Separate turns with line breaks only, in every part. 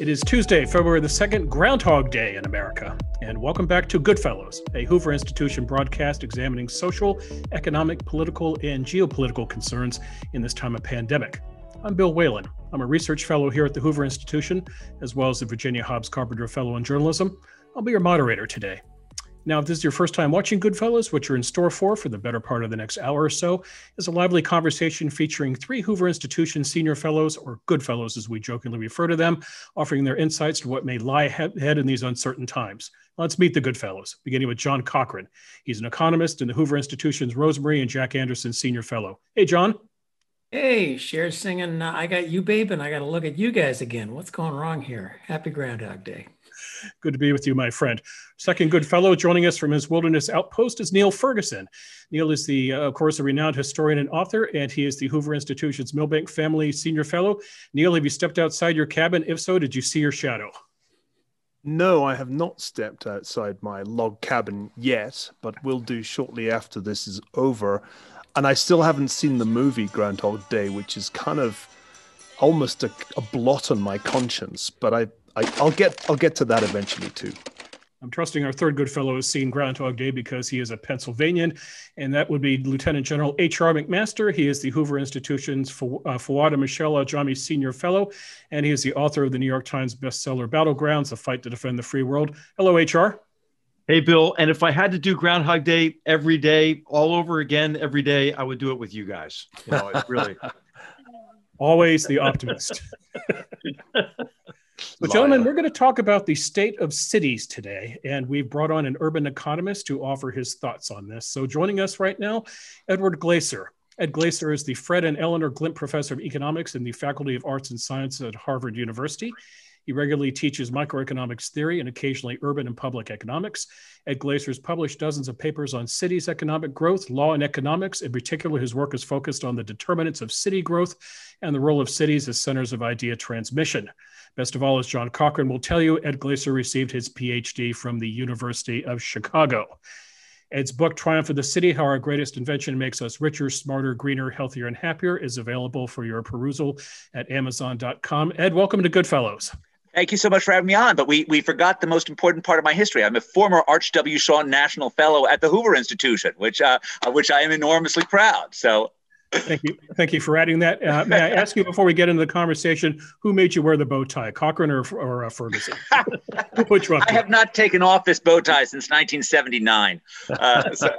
It is Tuesday, February the 2nd, Groundhog Day in America. And welcome back to Goodfellows, a Hoover Institution broadcast examining social, economic, political, and geopolitical concerns in this time of pandemic. I'm Bill Whalen. I'm a research fellow here at the Hoover Institution, as well as the Virginia Hobbs Carpenter Fellow in Journalism. I'll be your moderator today. Now, if this is your first time watching Goodfellows, what you're in store for for the better part of the next hour or so is a lively conversation featuring three Hoover Institution senior fellows, or Goodfellows as we jokingly refer to them, offering their insights to what may lie ahead in these uncertain times. Let's meet the Goodfellows, beginning with John Cochrane. He's an economist in the Hoover Institution's Rosemary and Jack Anderson Senior Fellow. Hey, John.
Hey, Cher's singing uh, I Got You, Babe, and I got to look at you guys again. What's going wrong here? Happy Groundhog Day.
Good to be with you, my friend. Second good fellow joining us from his wilderness outpost is Niall Ferguson. Niall is the, uh, of course, a renowned historian and author, and he is the Hoover Institution's Milbank Family Senior Fellow. Niall, have you stepped outside your cabin? If so, did you see your shadow?
No, I have not stepped outside my log cabin yet, but will do shortly after this is over. And I still haven't seen the movie Groundhog Day, which is kind of almost a, a blot on my conscience. But I I, I'll get I'll get to that eventually too.
I'm trusting our third good fellow has seen Groundhog Day because he is a Pennsylvanian, and that would be Lieutenant General H.R. McMaster. He is the Hoover Institution's uh, Fouad Michelle Ajami Senior Fellow, and he is the author of the New York Times bestseller Battlegrounds: A Fight to Defend the Free World. Hello, H.R.
Hey, Bill. And if I had to do Groundhog Day every day, all over again, every day, I would do it with you guys. You know, really.
Always the optimist. But, gentlemen, we're going to talk about the state of cities today, and we've brought on an urban economist to offer his thoughts on this. So, joining us right now, Edward Glaeser. Ed Glaeser is the Fred and Eleanor Glimp Professor of Economics in the Faculty of Arts and Sciences at Harvard University. He regularly teaches microeconomics theory and occasionally urban and public economics. Ed Glaeser has published dozens of papers on cities' economic growth, law, and economics. In particular, his work is focused on the determinants of city growth and the role of cities as centers of idea transmission. Best of all, as John Cochrane will tell you, Ed Glaeser received his PhD from the University of Chicago. Ed's book, Triumph of the City How Our Greatest Invention Makes Us Richer, Smarter, Greener, Healthier, and Happier, is available for your perusal at Amazon.com. Ed, welcome to Goodfellows.
Thank you so much for having me on. But we, we forgot the most important part of my history. I'm a former Arch W. Shaw National Fellow at the Hoover Institution, which uh, which I am enormously proud. So
Thank you. Thank you for adding that. Uh, may I ask you before we get into the conversation, who made you wear the bow tie, Cochrane or, or uh, Ferguson?
Which one? I have not taken off this bow tie since 1979. Uh, so.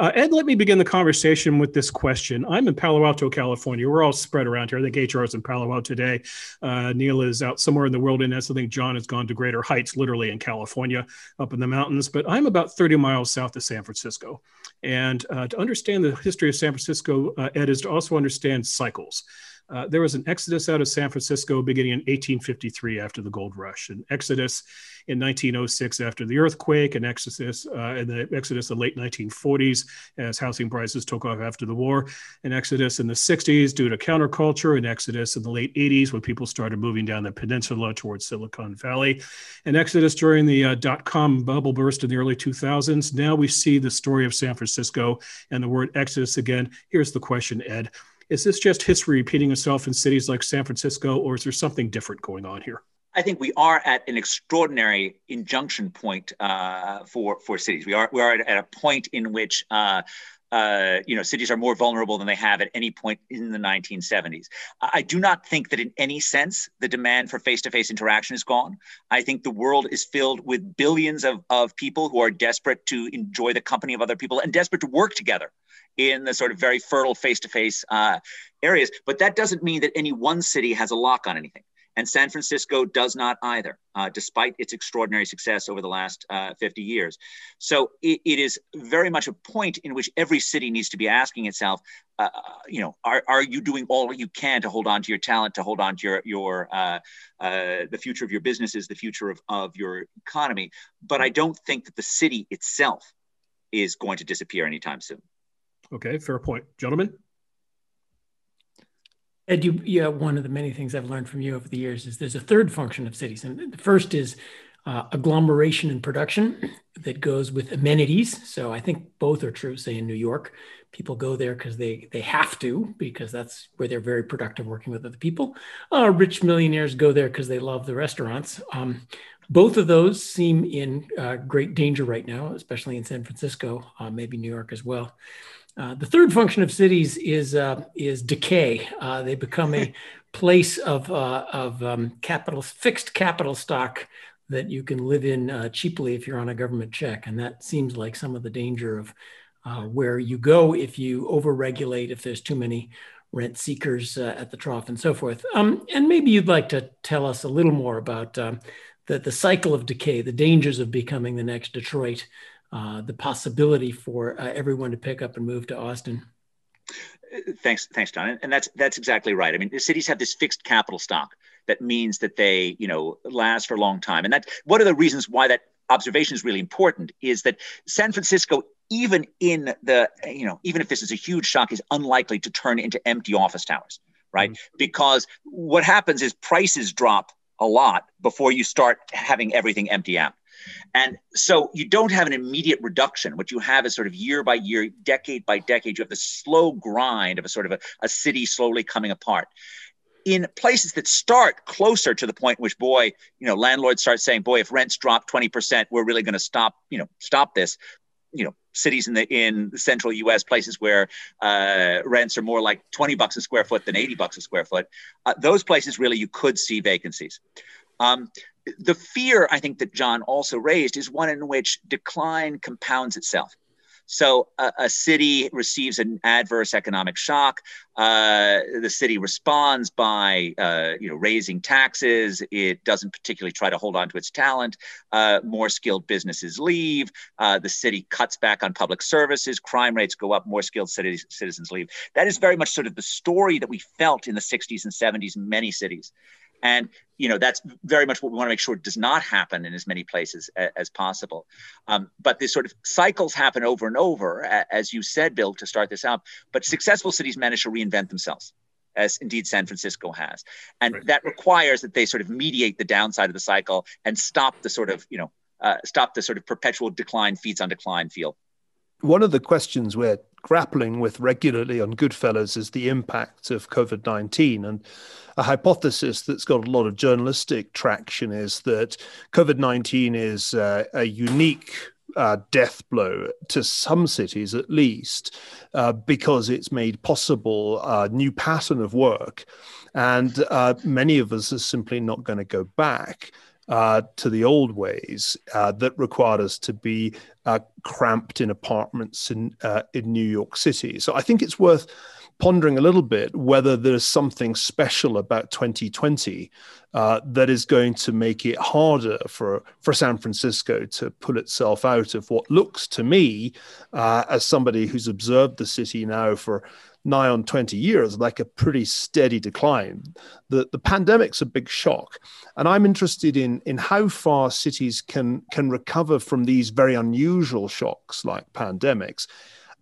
Uh, Ed, let me begin the conversation with this question. I'm in Palo Alto, California. We're all spread around here. I think HR is in Palo Alto today. Uh, Niall is out somewhere in the wilderness. I think John has gone to greater heights, literally in California, up in the mountains. But I'm about 30 miles south of San Francisco. And uh, to understand the history of San Francisco, uh, Ed, is to also understand cycles. Uh, there was an exodus out of San Francisco beginning in 1853 after the gold rush, an exodus in 1906 after the earthquake, an exodus uh, in the exodus in the late 1940s as housing prices took off after the war, an exodus in the 60s due to counterculture, an exodus in the late 80s when people started moving down the peninsula towards Silicon Valley, an exodus during the uh, dot com bubble burst in the early 2000s. Now we see the story of San Francisco and the word exodus again. Here's the question, Ed. Is this just history repeating itself in cities like San Francisco, or is there something different going on here?
I think we are at an extraordinary injunction point uh, for for cities. We are we are at, a point in which. Uh, uh, you know, cities are more vulnerable than they have at any point in the 1970s. I do not think that in any sense the demand for face-to-face interaction is gone. I think the world is filled with billions of, of people who are desperate to enjoy the company of other people and desperate to work together in the sort of very fertile face-to-face uh, areas. But that doesn't mean that any one city has a lock on anything. And San Francisco does not either, uh, despite its extraordinary success over the last uh, 50 years. So it, it is very much a point in which every city needs to be asking itself, uh, you know, are, are you doing all you can to hold on to your talent, to hold on to your, your uh, uh, the future of your businesses, the future of, of your economy? But I don't think that the city itself is going to disappear anytime soon.
Okay, fair point. Gentlemen?
Ed, you, yeah, one of the many things I've learned from you over the years is there's a third function of cities. And the first is uh, agglomeration and production that goes with amenities. So I think both are true, say in New York. People go there because they, they have to, because that's where they're very productive working with other people. Uh, rich millionaires go there because they love the restaurants. Um, both of those seem in uh, great danger right now, especially in San Francisco, uh, maybe New York as well. Uh, the third function of cities is uh, is decay. Uh, they become a place of uh, of um, capital fixed capital stock that you can live in uh, cheaply if you're on a government check. And that seems like some of the danger of uh, where you go if you overregulate, if there's too many rent seekers uh, at the trough and so forth. Um, and maybe you'd like to tell us a little more about um, the, the cycle of decay, the dangers of becoming the next Detroit, uh, the possibility for uh, everyone to pick up and move to Austin.
Thanks, thanks, John. And that's that's exactly right. I mean, the cities have this fixed capital stock that means that they, you know, last for a long time. And that one of the reasons why that observation is really important is that San Francisco, even in the, you know, even if this is a huge shock, is unlikely to turn into empty office towers, right? Mm-hmm. Because what happens is prices drop a lot before you start having everything empty out. And so you don't have an immediate reduction. What you have is sort of year by year, decade by decade, you have the slow grind of a sort of a, a city slowly coming apart. In places that start closer to the point in which boy you know landlords start saying boy if rents drop 20% we're really going to stop you know stop this. You know cities in the in the central us places where uh, rents are more like 20 bucks a square foot than 80 bucks a square foot uh, those places really you could see vacancies. Um, the fear i think that john also raised is one in which decline compounds itself so a, a city receives an adverse economic shock. Uh, the city responds by uh, you know raising taxes. It doesn't particularly try to hold on to its talent. Uh, more skilled businesses leave. Uh, the city cuts back on public services. Crime rates go up. More skilled citizens leave. That is very much sort of the story that we felt in the 60s and 70s in many cities. And you know that's very much what we want to make sure does not happen in as many places as, as possible. Um, but these sort of cycles happen over and over, as you said, Bill, to start this out. But successful cities manage to reinvent themselves as indeed San Francisco has. And right. that requires that they sort of mediate the downside of the cycle and stop the sort of, you know, uh, stop the sort of perpetual decline, feeds on decline feel.
One of the questions we're grappling with regularly on Goodfellows is the impact of COVID 19. And a hypothesis that's got a lot of journalistic traction is that COVID 19 is uh, a unique uh, death blow to some cities at least, uh, because it's made possible a new pattern of work. And uh, many of us are simply not going to go back uh, to the old ways uh, that required us to be uh, cramped in apartments in uh, in New York City. So I think it's worth pondering a little bit whether there's something special about 2020 uh, that is going to make it harder for for San Francisco to pull itself out of what looks to me, as somebody who's observed the city now for nigh on 20 years, like a pretty steady decline. The, the pandemic's a big shock. And I'm interested in, in how far cities can, can recover from these very unusual shocks like pandemics.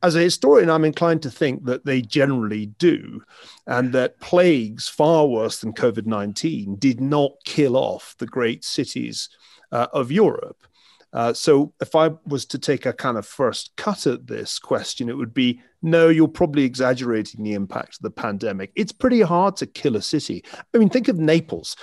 As a historian, I'm inclined to think that they generally do, and that plagues far worse than COVID 19 did not kill off the great cities uh, of Europe. Uh, so, if I was to take a kind of first cut at this question, it would be no, you're probably exaggerating the impact of the pandemic. It's pretty hard to kill a city. I mean, think of Naples.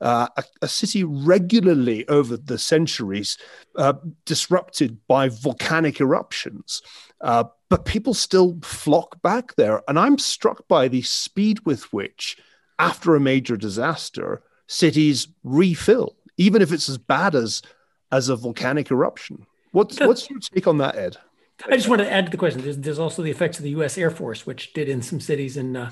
Uh, a, a, city regularly over the centuries uh, disrupted by volcanic eruptions. Uh, but people still flock back there. And I'm struck by the speed with which, after a major disaster, cities refill, even if it's as bad as as a volcanic eruption. What's what's your take on that, Ed?
I just want to add to the question. There's, there's also the effects of the U.S. Air Force, which did in some cities in uh,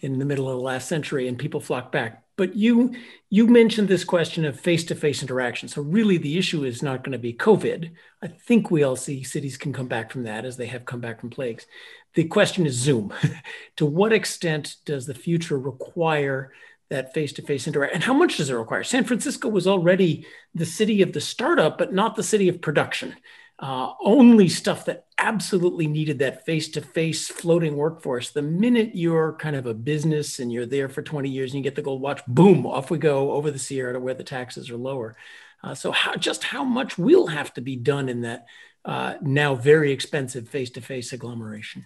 in the middle of the last century, and people flocked back. But you you mentioned this question of face-to-face interaction. So really, the issue is not going to be COVID. I think we all see cities can come back from that as they have come back from plagues. The question is Zoom. to what extent does the future require that face-to-face interaction and how much does it require san francisco was already the city of the startup but not the city of production uh, only stuff that absolutely needed that face-to-face floating workforce. The minute you're kind of a business and you're there for 20 years and you get the gold watch, boom, off we go over the Sierra to where the taxes are lower. Uh, so how, just how much will have to be done in that uh, now very expensive face-to-face agglomeration?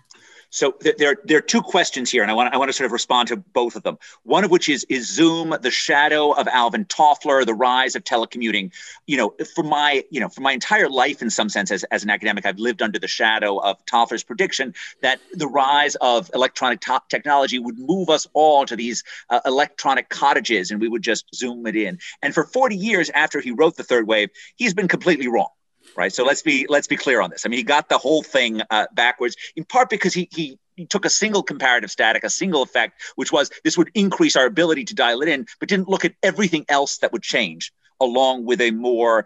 So th- there, there are two questions here, and I want, I want to sort of respond to both of them. One of which is, is Zoom the shadow of Alvin Toffler, the rise of telecommuting? You know, for my, you know, for my entire life, in some sense, as, as an academic, I've lived under the shadow of Toffler's prediction that the rise of electronic technology would move us all to these uh, electronic cottages, and we would just Zoom it in. And for 40 years after he wrote the third wave, he's been completely wrong right? So let's be let's be clear on this. I mean, he got the whole thing uh, backwards in part because he he he took a single comparative static, a single effect, which was this would increase our ability to dial it in, but didn't look at everything else that would change along with a more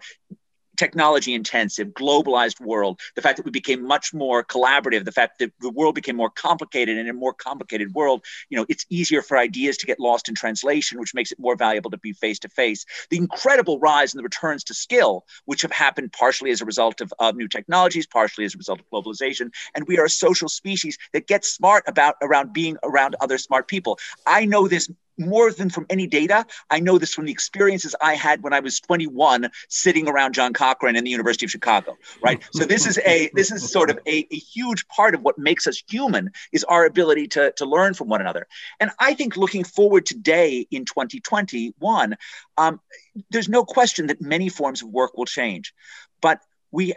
technology intensive, globalized world, the fact that we became much more collaborative, the fact that the world became more complicated and in a more complicated world, you know, it's easier for ideas to get lost in translation, which makes it more valuable to be face to face. The incredible rise in the returns to skill, which have happened partially as a result of, of new technologies, partially as a result of globalization. And we are a social species that gets smart about around being around other smart people. I know this more than from any data, I know this from the experiences I had when I was 21 sitting around John Cochrane in the University of Chicago, right? so this is a this is sort of a, a huge part of what makes us human is our ability to, to learn from one another. And I think looking forward today in 2021, um, there's no question that many forms of work will change. But we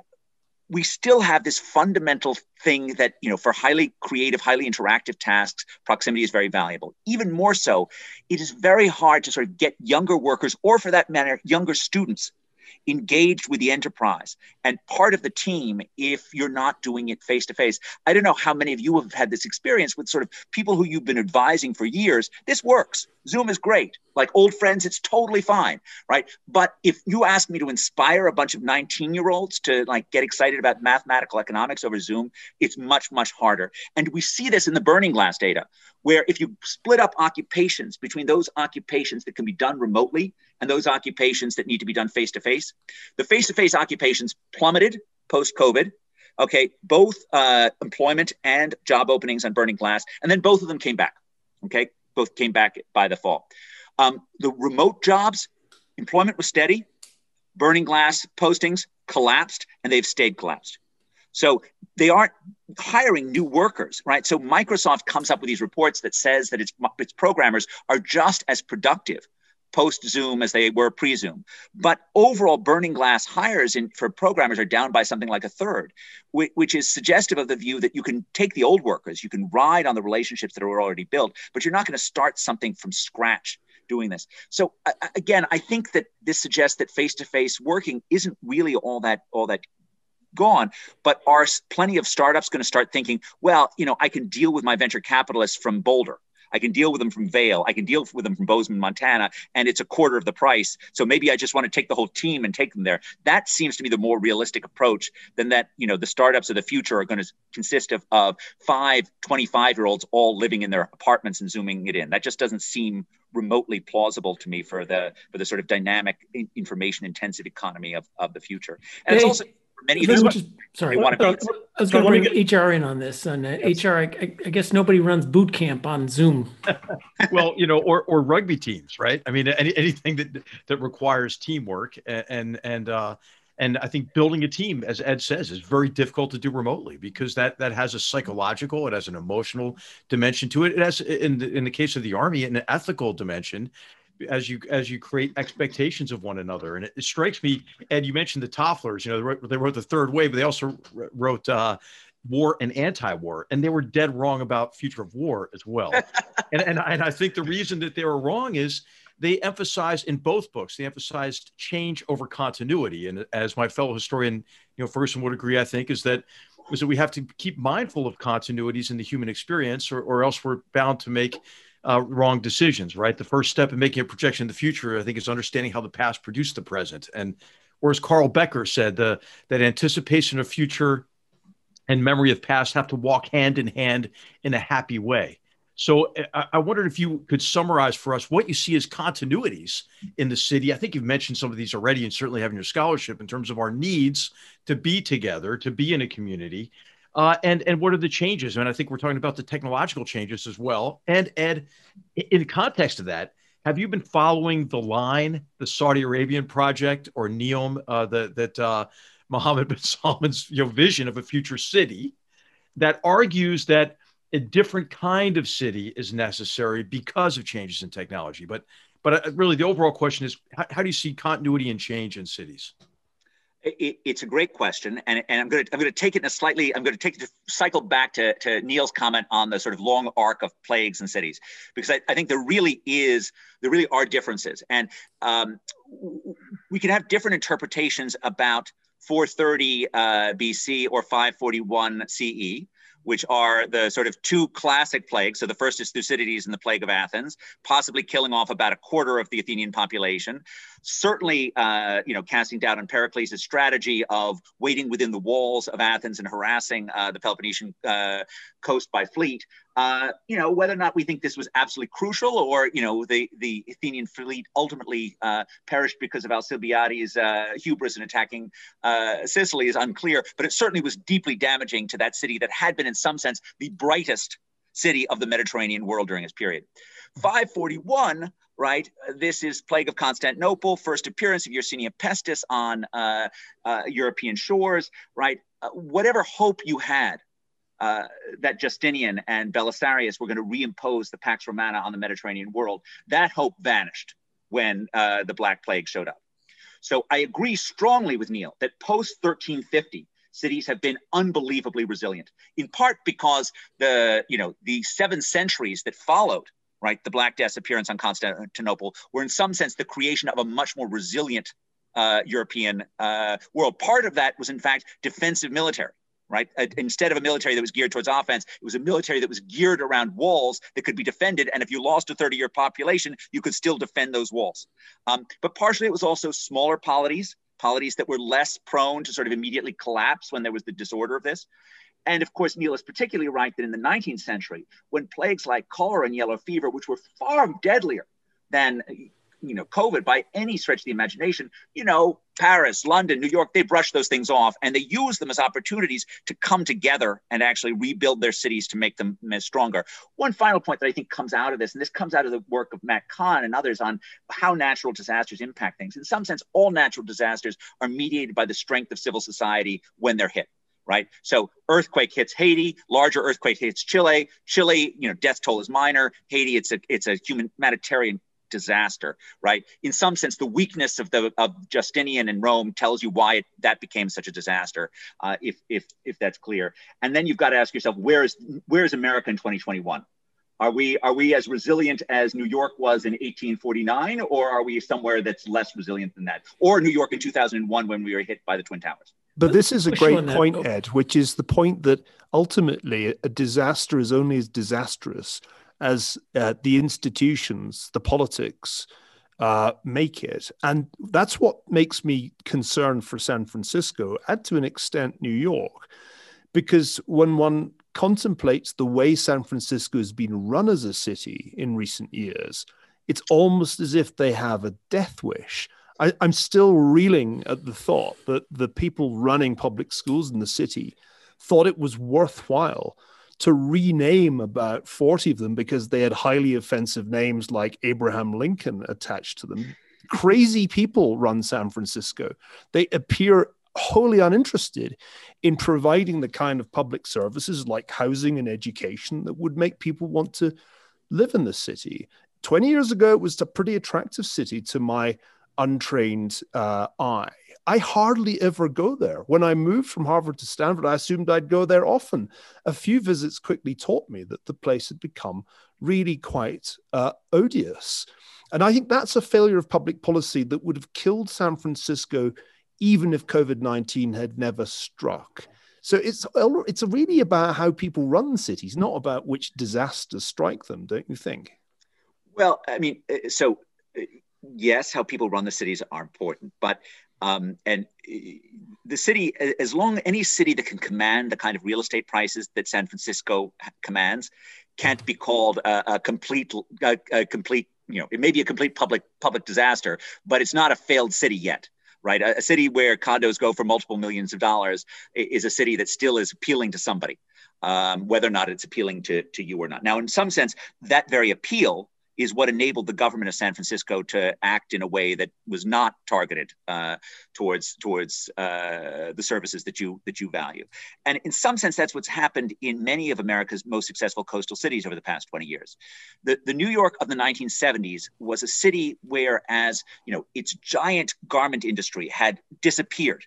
we still have this fundamental thing that you know for highly creative highly interactive tasks proximity is very valuable. Even more so it is very hard to sort of get younger workers or for that matter younger students engaged with the enterprise and part of the team if you're not doing it face to face. I don't know how many of you have had this experience with sort of people who you've been advising for years. This works. Zoom is great. Like old friends, it's totally fine, right? But if you ask me to inspire a bunch of 19 year olds to like get excited about mathematical economics over Zoom, it's much, much harder. And we see this in the burning glass data, where if you split up occupations between those occupations that can be done remotely and those occupations that need to be done face to face, the face to face occupations plummeted post COVID. Okay, both uh, employment and job openings on burning glass, and then both of them came back. Okay, both came back by the fall. Um, the remote jobs, employment was steady. Burning glass postings collapsed, and they've stayed collapsed. So they aren't hiring new workers, right? So Microsoft comes up with these reports that says that its, its programmers are just as productive post Zoom as they were pre Zoom. But overall, burning glass hires in, for programmers are down by something like a third, which, which, is suggestive of the view that you can take the old workers, you can ride on the relationships that are already built, but you're not going to start something from scratch doing this. So uh, again, I think that this suggests that face-to-face working isn't really all that all that gone but are plenty of startups going to start thinking well you know i can deal with my venture capitalists from boulder I can deal with them from Vail. I can deal with them from Bozeman, Montana, and it's a quarter of the price. So maybe I just want to take the whole team and take them there. That seems to be the more realistic approach than that, you know, the startups of the future are going to consist of, of five 25 year olds all living in their apartments and zooming it in. That just doesn't seem remotely plausible to me for the for the sort of dynamic information intensive economy of, of the future. And hey. it's also for many of
just, sorry, want to I was going to bring get... HR in on this. And uh, yes. HR, I, I, guess nobody runs boot camp on Zoom.
well, you know, or or rugby teams, right? I mean, any, anything that that requires teamwork and and and uh, and I think building a team, as Ed says, is very difficult to do remotely because that that has a psychological, it has an emotional dimension to it. It has, in the, in the case of the army, an ethical dimension as you as you create expectations of one another. And it, it strikes me, Ed, you mentioned the Tofflers. You know, they wrote, they wrote the Third Wave, but they also wrote uh, war and anti-war, and they were dead wrong about future of war as well. and, and and I think the reason that they were wrong is they emphasized in both books they emphasized change over continuity. And as my fellow historian, you know, Ferguson would agree, I think, is that is that we have to keep mindful of continuities in the human experience, or, or else we're bound to make uh, wrong decisions, right? The first step in making a projection in the future, I think, is understanding how the past produced the present. And whereas Carl Becker said the, that anticipation of future and memory of past have to walk hand in hand in a happy way. So I, I wondered if you could summarize for us what you see as continuities in the city. I think you've mentioned some of these already, and certainly having your scholarship in terms of our needs to be together, to be in a community. Uh, and and what are the changes? And I think we're talking about the technological changes as well. And Ed, in context of that, have you been following the line, the Saudi Arabian project or NEOM, uh, the, that uh, Mohammed bin Salman's you know, vision of a future city that argues that a different kind of city is necessary because of changes in technology. But but uh, really, the overall question is, how, how do you see continuity and change in cities?
It, it's a great question, and, and I'm going to I'm going to take it in a slightly I'm going to take it to cycle back to, to Niall's comment on the sort of long arc of plagues and cities, because I, I think there really is there really are differences, and um, we can have different interpretations about 430 uh, BC or 541 CE which are the sort of two classic plagues. So the first is Thucydides and the plague of Athens, possibly killing off about a quarter of the Athenian population. Certainly, uh, you know, casting doubt on Pericles' strategy of waiting within the walls of Athens and harassing uh, the Peloponnesian uh, coast by fleet. Uh, you know, whether or not we think this was absolutely crucial or, you know, the, the Athenian fleet ultimately uh, perished because of Alcibiades' uh, hubris in attacking uh, Sicily is unclear, but it certainly was deeply damaging to that city that had been, in some sense, the brightest city of the Mediterranean world during this period. 541 right? This is Plague of Constantinople, first appearance of Yersinia pestis on uh, uh, European shores, right? Uh, whatever hope you had uh, that Justinian and Belisarius were going to reimpose the Pax Romana on the Mediterranean world, that hope vanished when uh, the Black Plague showed up. So I agree strongly with Niall that post 1350, cities have been unbelievably resilient, in part because the, you know, the seven centuries that followed right, the Black Death's appearance on Constantinople were in some sense the creation of a much more resilient uh, European uh, world. Part of that was, in fact, defensive military right? Uh, instead of a military that was geared towards offense, it was a military that was geared around walls that could be defended. And if you lost a 30 year population, you could still defend those walls. Um, but partially it was also smaller polities, polities that were less prone to sort of immediately collapse when there was the disorder of this. And of course, Niall is particularly right that in the 19th century, when plagues like cholera and yellow fever, which were far deadlier than you know covid by any stretch of the imagination you know paris london new york they brush those things off and they use them as opportunities to come together and actually rebuild their cities to make them stronger. One final point that i think comes out of this and this comes out of the work of matt kahn and others on how natural disasters impact things. In some sense all natural disasters are mediated by the strength of civil society when they're hit right? So earthquake hits Haiti, larger earthquake hits Chile. Chile, you know, death toll is minor. Haiti, it's a it's a humanitarian disaster, right? In some sense, the weakness of the of Justinian and Rome tells you why it, that became such a disaster, uh, if if if that's clear. And then you've got to ask yourself, where is where is America in 2021? Are we are we as resilient as New York was in 1849, or are we somewhere that's less resilient than that, or New York in 2001 when we were hit by the Twin Towers?
But this is a great point, Ed, which is the point that ultimately a disaster is only as disastrous as uh, the institutions, the politics uh, make it. And that's what makes me concerned for San Francisco and to an extent New York. Because when one contemplates the way San Francisco has been run as a city in recent years, it's almost as if they have a death wish. I, am still reeling at the thought that the people running public schools in the city thought it was worthwhile to rename about 40 of them because they had highly offensive names like Abraham Lincoln attached to them. Crazy people run San Francisco. They appear wholly uninterested in providing the kind of public services like housing and education that would make people want to live in the city. 20 years ago, it was a pretty attractive city to my untrained uh, eye. I hardly ever go there. When I moved from Harvard to Stanford, I assumed I'd go there often. A few visits quickly taught me that the place had become really quite uh, odious. And I think that's a failure of public policy that would have killed San Francisco even if COVID 19 had never struck. So it's it's really about how people run cities, not about which disasters strike them, don't you think?
Well, I mean, uh, so uh, yes, how people run the cities are important, but um, and uh, the city, as long any city that can command the kind of real estate prices that San Francisco commands, can't be called a, a complete, a, a complete. You know, it may be a complete public public disaster, but it's not a failed city yet right? A, a, city where condos go for multiple millions of dollars is a city that still is appealing to somebody, um, whether or not it's appealing to, to you or not. Now, in some sense, that very appeal is what enabled the government of San Francisco to act in a way that was not targeted uh, towards towards uh, the services that you that you value. And in some sense, that's what's happened in many of America's most successful coastal cities over the past 20 years. The, the New York of the 1970s was a city where, as you know, its giant garment industry had disappeared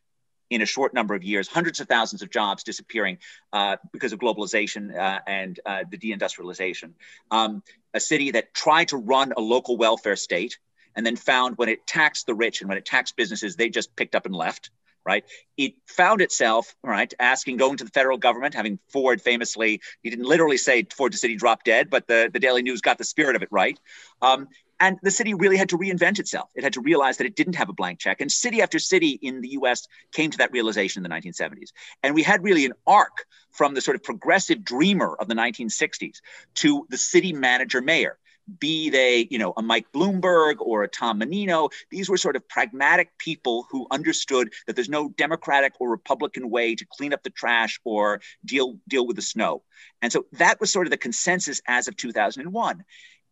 in a short number of years, hundreds of thousands of jobs disappearing uh, because of globalization uh, and uh, the deindustrialization. Um, a city that tried to run a local welfare state and then found when it taxed the rich and when it taxed businesses, they just picked up and left. Right. It found itself, right, asking, going to the federal government, having Ford famously, he didn't literally say Ford to City drop dead, but the, the Daily News got the spirit of it right. Um, and the city really had to reinvent itself. It had to realize that it didn't have a blank check. And city after city in the US came to that realization in the 1970s. And we had really an arc from the sort of progressive dreamer of the 1960s to the city manager mayor. Be they, you know, a Mike Bloomberg or a Tom Menino, these were sort of pragmatic people who understood that there's no Democratic or Republican way to clean up the trash or deal deal with the snow. And so that was sort of the consensus as of 2001.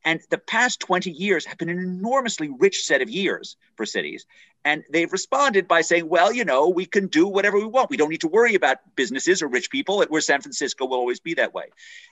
And the past 20 years have been an enormously rich set of years for cities. And they've responded by saying, well, you know, we can do whatever we want. We don't need to worry about businesses or rich people. Where San Francisco will always be that way.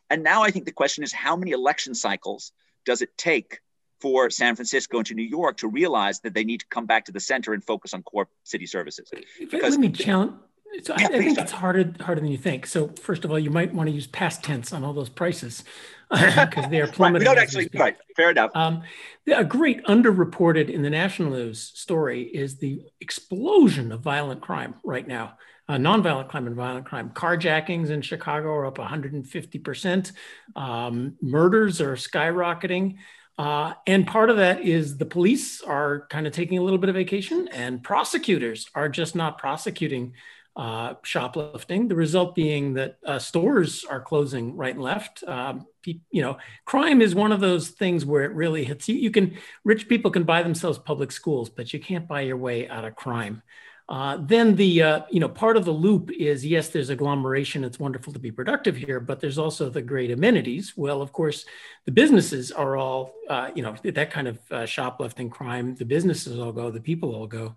And now I think the question is how many election cycles does it take for San Francisco and to New York to realize that they need to come back to the center and focus on core city services?
Because Let me challenge. So yeah, I, I think it's harder harder than you think. So first of all, you might want to use past tense on all those prices because they are plummeting.
right, we don't actually, right, fair enough. Um,
a great underreported in the national news story is the explosion of violent crime right now. Uh, nonviolent crime and violent crime. Carjackings in Chicago are up 150%. Um, murders are skyrocketing. Uh, and part of that is the police are kind of taking a little bit of vacation, and prosecutors are just not prosecuting uh, shoplifting. The result being that uh, stores are closing right and left. Um, you know, crime is one of those things where it really hits you. You can rich people can buy themselves public schools, but you can't buy your way out of crime. Uh, then the uh, you know part of the loop is yes, there's agglomeration. It's wonderful to be productive here, but there's also the great amenities. Well, of course, the businesses are all uh, you know that kind of uh, shoplifting crime. The businesses all go, the people all go.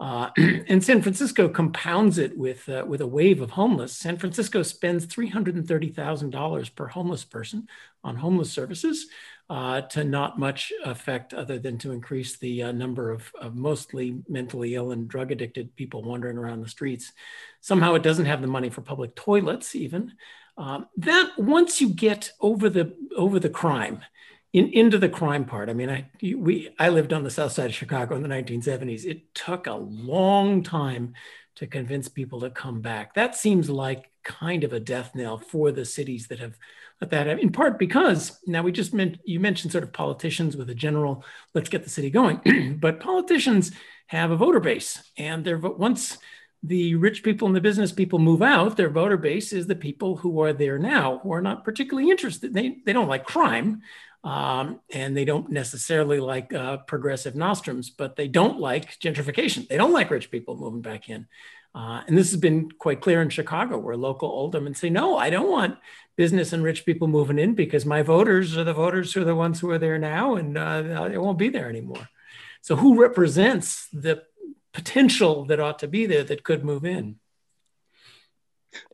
Uh, and San Francisco compounds it with, uh, with a wave of homeless. San Francisco spends $330,000 per homeless person on homeless services uh, to not much effect other than to increase the uh, number of, of, mostly mentally ill and drug addicted people wandering around the streets. Somehow it doesn't have the money for public toilets even. Um, that once you get over the, over the crime, in, into the crime part. I mean, I we I lived on the south side of Chicago in the 1970s. It took a long time to convince people to come back. That seems like kind of a death knell for the cities that have let that in part because now we just meant you mentioned sort of politicians with a general let's get the city going, but politicians have a voter base and they're once the rich people and the business people move out, their voter base is the people who are there now, who are not particularly interested. They, they don't like crime, um, and they don't necessarily like uh, progressive nostrums, but they don't like gentrification. They don't like rich people moving back in. Uh, and this has been quite clear in Chicago, where local aldermen say, no, I don't want business and rich people moving in because my voters are the voters who are the ones who are there now and uh, it won't be there anymore. So, who represents the potential that ought to be there that could move in?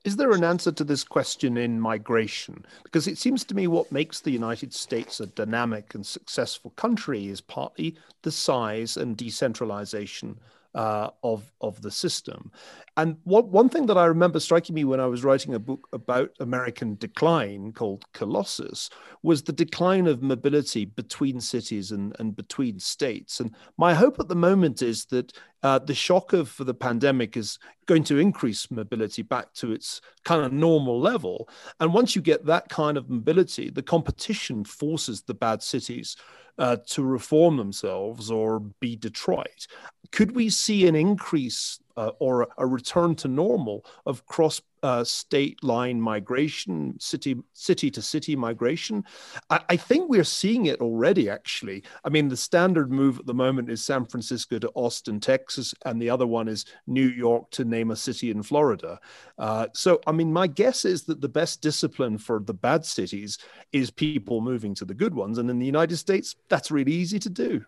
Is there an answer to this question in migration? Because it seems to me what makes the United States a dynamic and successful country is partly the size and decentralization uh, of of the system. And what, one thing that I remember striking me when I was writing a book about American decline called Colossus was the decline of mobility between cities and, and between states. And my hope at the moment is that uh, the shock of the pandemic is going to increase mobility back to its kind of normal level. And once you get that kind of mobility, the competition forces the bad cities uh, to reform themselves or be Detroit. Could we see an increase uh, or a return to normal of cross uh, state line migration, city city to city migration. I, I, think we're seeing it already. Actually, I mean, the standard move at the moment is San Francisco to Austin, Texas, and the other one is New York to name a city in Florida. Uh, so, I mean, my guess is that the best discipline for the bad cities is people moving to the good ones, and in the United States, that's really easy to do.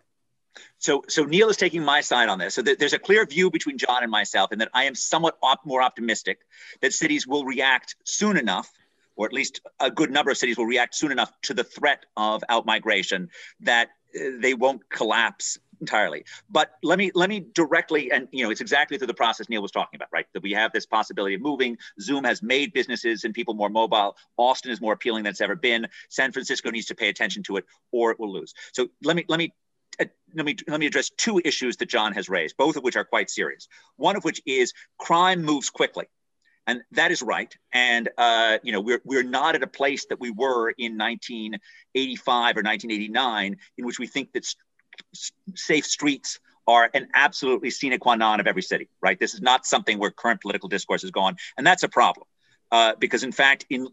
So, so Niall is taking my side on this. So th- there's a clear view between John and myself, and that I am somewhat op- more optimistic that cities will react soon enough, or at least a good number of cities will react soon enough to the threat of outmigration that uh, they won't collapse entirely. But let me let me directly, and you know, it's exactly through the process Niall was talking about, right? That we have this possibility of moving. Zoom has made businesses and people more mobile. Austin is more appealing than it's ever been. San Francisco needs to pay attention to it, or it will lose. So let me let me let me let me address two issues that John has raised, both of which are quite serious. One of which is crime moves quickly, and that is right. And uh, you know we're we're not at a place that we were in 1985 or 1989, in which we think that safe streets are an absolutely sine qua non of every city. Right? This is not something where current political discourse has gone, and that's a problem. Uh, because in fact, in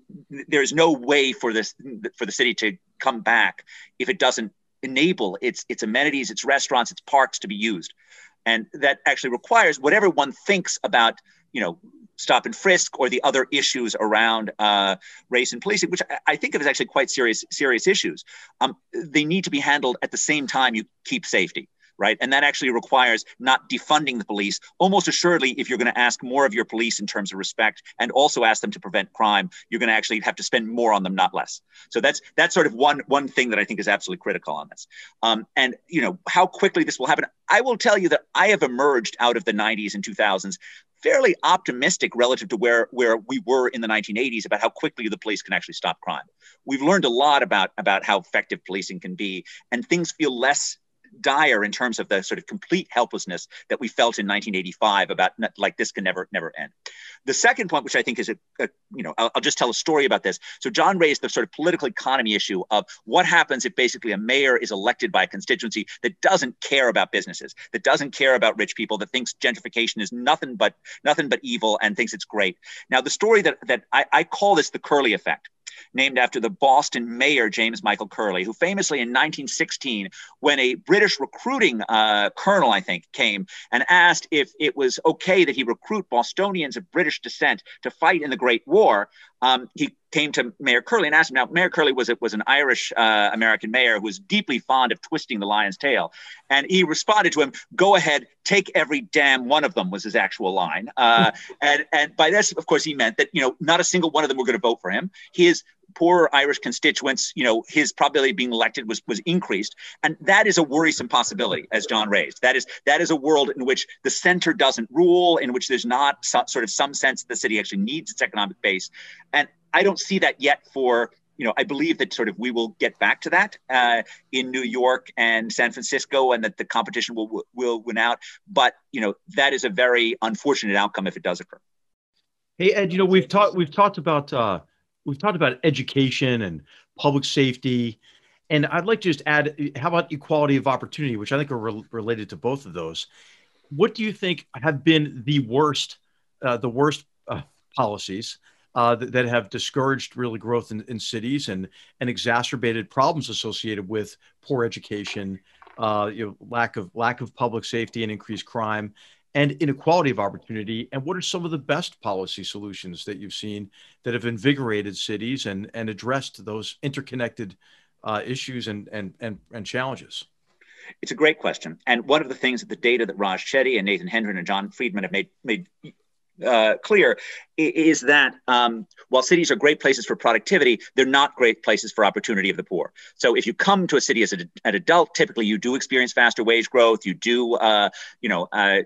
there's no way for this for the city to come back if it doesn't enable its its amenities, its restaurants, its parks to be used, and that actually requires whatever one thinks about you know stop and frisk or the other issues around uh, race and policing, which I think of as actually quite serious serious issues. Um, they need to be handled at the same time you keep safety right? And that actually requires not defunding the police. Almost assuredly, if you're going to ask more of your police in terms of respect and also ask them to prevent crime, you're going to actually have to spend more on them, not less. So that's that's sort of one one thing that I think is absolutely critical on this. Um, and you know how quickly this will happen. I will tell you that I have emerged out of the 90s and 2000s fairly optimistic relative to where where we were in the 1980s about how quickly the police can actually stop crime. We've learned a lot about about how effective policing can be, and things feel less dire in terms of the sort of complete helplessness that we felt in 1985 about like this can never never end. The second point, which I think is a, a you know, I'll, I'll, just tell a story about this. So John raised the sort of political economy issue of what happens if basically a mayor is elected by a constituency that doesn't care about businesses, that doesn't care about rich people, that thinks gentrification is nothing but nothing but evil and thinks it's great. Now the story that that I, I call this the Curley effect named after the Boston mayor, James Michael Curley, who famously in 1916, when a British recruiting uh, colonel, I think, came and asked if it was okay that he recruit Bostonians of British descent to fight in the Great War, um, he came to Mayor Curley and asked him. Now, Mayor Curley was was an Irish uh, American mayor who was deeply fond of twisting the lion's tail, and he responded to him, "Go ahead, take every damn one of them." Was his actual line, uh, and and by this, of course, he meant that you know not a single one of them were going to vote for him. His poor Irish constituents, you know, his probability of being elected was was increased, and that is a worrisome possibility, as John raised. That is that is a world in which the center doesn't rule, in which there's not so, sort of some sense that the city actually needs its economic base, and I don't see that yet for you know, I believe that sort of we will get back to that uh, in New York and San Francisco, and that the competition will will win out. But you know, that is a very unfortunate outcome if it does occur.
Hey Ed, you know we've talked we've talked about uh, we've talked about education and public safety. And I'd like to just add, how about equality of opportunity, which I think are re- related to both of those. What do you think have been the worst, uh, the worst uh, policies uh, that, that, have discouraged really growth in, in, cities and and exacerbated problems associated with poor education, uh, you know, lack of lack of public safety and increased crime, and inequality of opportunity? And what are some of the best policy solutions that you've seen that have invigorated cities and, and addressed those interconnected uh, issues and, and, and, and challenges?
It's a great question. And one of the things that the data that Raj Chetty and Nathan Hendren and John Friedman have made, made uh, clear is that um, while cities are great places for productivity, they're not great places for opportunity of the poor. So if you come to a city as a, an adult, typically you do experience faster wage growth. You do, uh, you know, uh,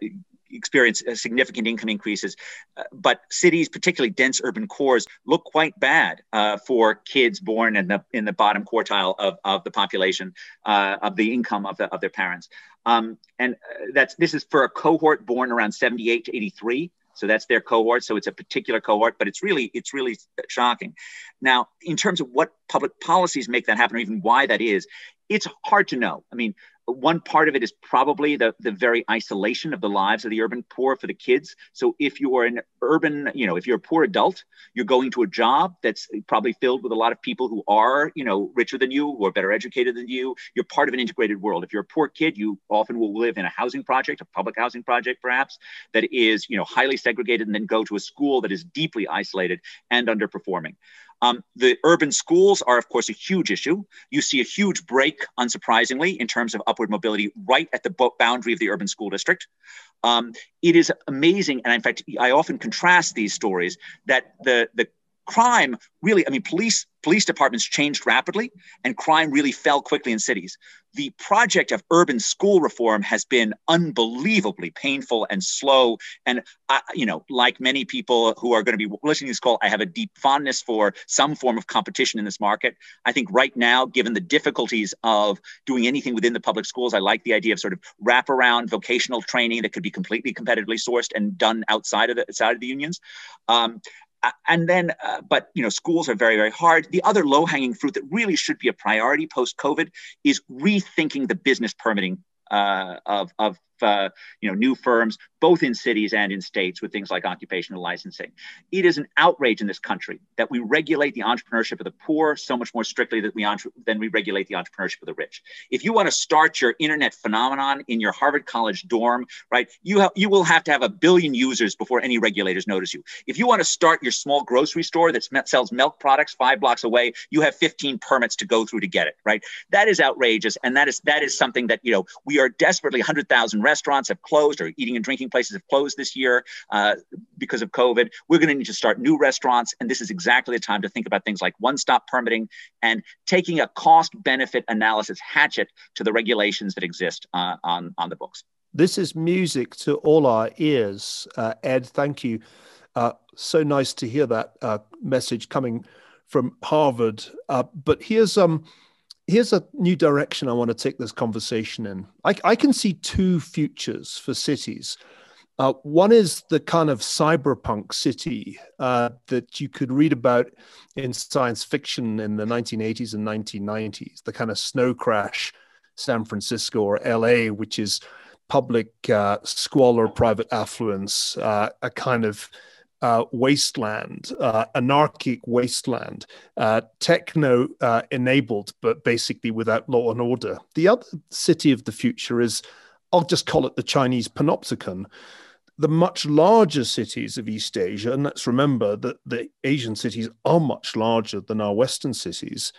experience significant income increases. Uh, but cities, particularly dense urban cores, look quite bad uh, for kids born in the in the bottom quartile of, of the population uh, of the income of, the, of their parents. Um, and uh, that's this is for a cohort born around 78 to 83. So that's their cohort. So it's a particular cohort, but it's really it's really shocking. Now, in terms of what public policies make that happen, or even why that is, it's hard to know. I mean, one part of it is probably the, the very isolation of the lives of the urban poor for the kids. So if you are an urban, you know, if you're a poor adult, you're going to a job that's probably filled with a lot of people who are, you know, richer than you, who are better educated than you. You're part of an integrated world. If you're a poor kid, you often will live in a housing project, a public housing project, perhaps, that is, you know, highly segregated and then go to a school that is deeply isolated and underperforming. Um, the urban schools are, of course, a huge issue. You see a huge break, unsurprisingly, in terms of upward mobility right at the boundary of the urban school district. Um, it is amazing, and in fact, I often contrast these stories that the the crime really, I mean, police police departments changed rapidly and crime really fell quickly in cities. The project of urban school reform has been unbelievably painful and slow. And, I, you know, like many people who are going to be listening to this call, I have a deep fondness for some form of competition in this market. I think right now, given the difficulties of doing anything within the public schools, I like the idea of sort of wraparound vocational training that could be completely competitively sourced and done outside of the, outside of the unions. Um, and then, uh, but you know, schools are very, very hard. The other low-hanging fruit that really should be a priority post-COVID is rethinking the business permitting uh, of, of uh, you know, new firms, both in cities and in states with things like occupational licensing. It is an outrage in this country that we regulate the entrepreneurship of the poor so much more strictly than we, entre- than we regulate the entrepreneurship of the rich. If you want to start your internet phenomenon in your Harvard College dorm, right, you, ha- you will have to have a billion users before any regulators notice you. If you want to start your small grocery store that sells milk products five blocks away, you have 15 permits to go through to get it, right? That is outrageous. And that is, that is something that, you know, we are desperately 100,000 restaurants have closed or eating and drinking places have closed this year uh, because of COVID. We're going to need to start new restaurants. And this is exactly the time to think about things like one stop permitting and taking a cost benefit analysis hatchet to the regulations that exist uh, on, on the books.
This is music to all our ears. Uh, Ed, thank you. Uh, so nice to hear that uh, message coming from Harvard. Uh, but here's um, here's a new direction I want to take this conversation in. I, I can see two futures for cities. Uh, one is the kind of cyberpunk city uh, that you could read about in science fiction in the 1980s and 1990s, the kind of snow crash San Francisco or LA, which is public uh, squalor, private affluence, uh, a kind of uh, wasteland, uh, anarchic wasteland, uh, techno uh, enabled, but basically without law and order. The other city of the future is, I'll just call it the Chinese panopticon. The much larger cities of East Asia, and let's remember that the Asian cities are much larger than our Western cities,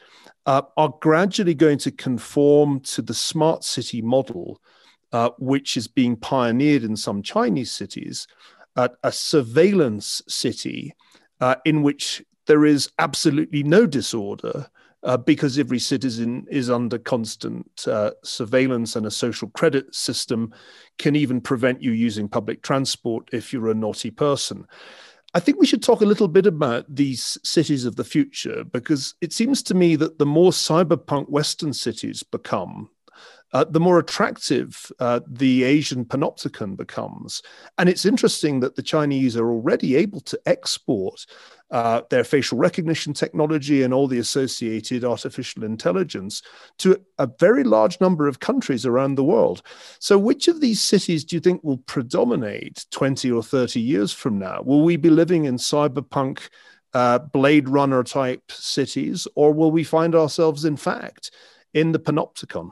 uh, are gradually going to conform to the smart city model, uh, which is being pioneered in some Chinese cities uh, a surveillance city uh, in which there is absolutely no disorder uh, because every citizen is under constant uh, surveillance and a social credit system can even prevent you using public transport if you're a naughty person. I think we should talk a little bit about these cities of the future because it seems to me that the more cyberpunk Western cities become, uh, the more attractive uh, the Asian panopticon becomes. And it's interesting that the Chinese are already able to export uh, their facial recognition technology and all the associated artificial intelligence to a very large number of countries around the world. So, which of these cities do you think will predominate 20 or 30 years from now? Will we be living in cyberpunk? Uh, Blade Runner type cities, or will we find ourselves, in fact, in the panopticon?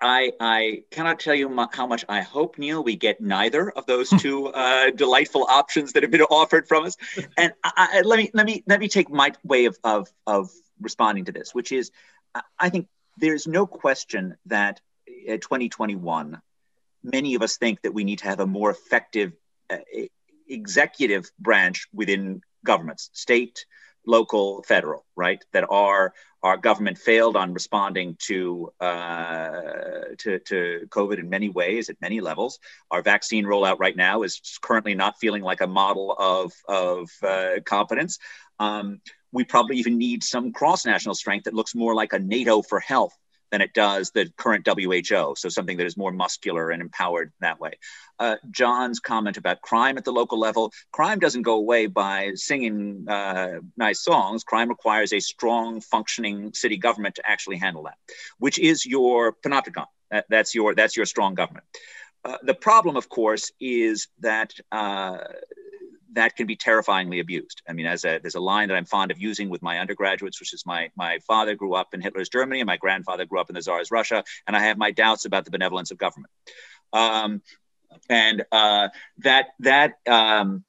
I, I cannot tell you how much I hope, Niall, we get neither of those two uh, delightful options that have been offered from us. And I, I, let me let me let me take my way of, of of responding to this, which is, I think there's no question that in 2021, many of us think that we need to have a more effective uh, executive branch within governments, state, local, federal, right? That our our government failed on responding to, uh, to to COVID in many ways at many levels. Our vaccine rollout right now is currently not feeling like a model of of uh, competence. Um, we probably even need some cross national strength that looks more like a NATO for health than it does the current WHO. So something that is more muscular and empowered that way. Uh, John's comment about crime at the local level crime doesn't go away by singing uh, nice songs. Crime requires a strong, functioning city government to actually handle that, which is your panopticon. That, that's your that's your strong government. Uh, the problem, of course, is that uh, that can be terrifyingly abused. I mean, as a, there's a line that I'm fond of using with my undergraduates, which is my my father grew up in Hitler's Germany and my grandfather grew up in the Tsar's Russia, and I have my doubts about the benevolence of government. Um, and uh, that that um,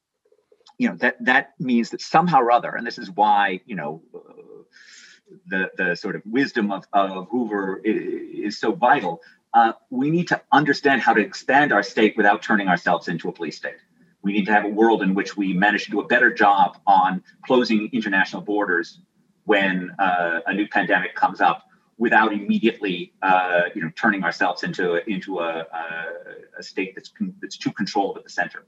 you know that that means that somehow or other, and this is why you know. the, the sort of wisdom of, of Hoover is, is so vital. Uh, we need to understand how to expand our state without turning ourselves into a police state. We need to have a world in which we manage to do a better job on closing international borders when uh, a new pandemic comes up without immediately uh, you know turning ourselves into into a, a, a state that's con- that's too controlled at the center.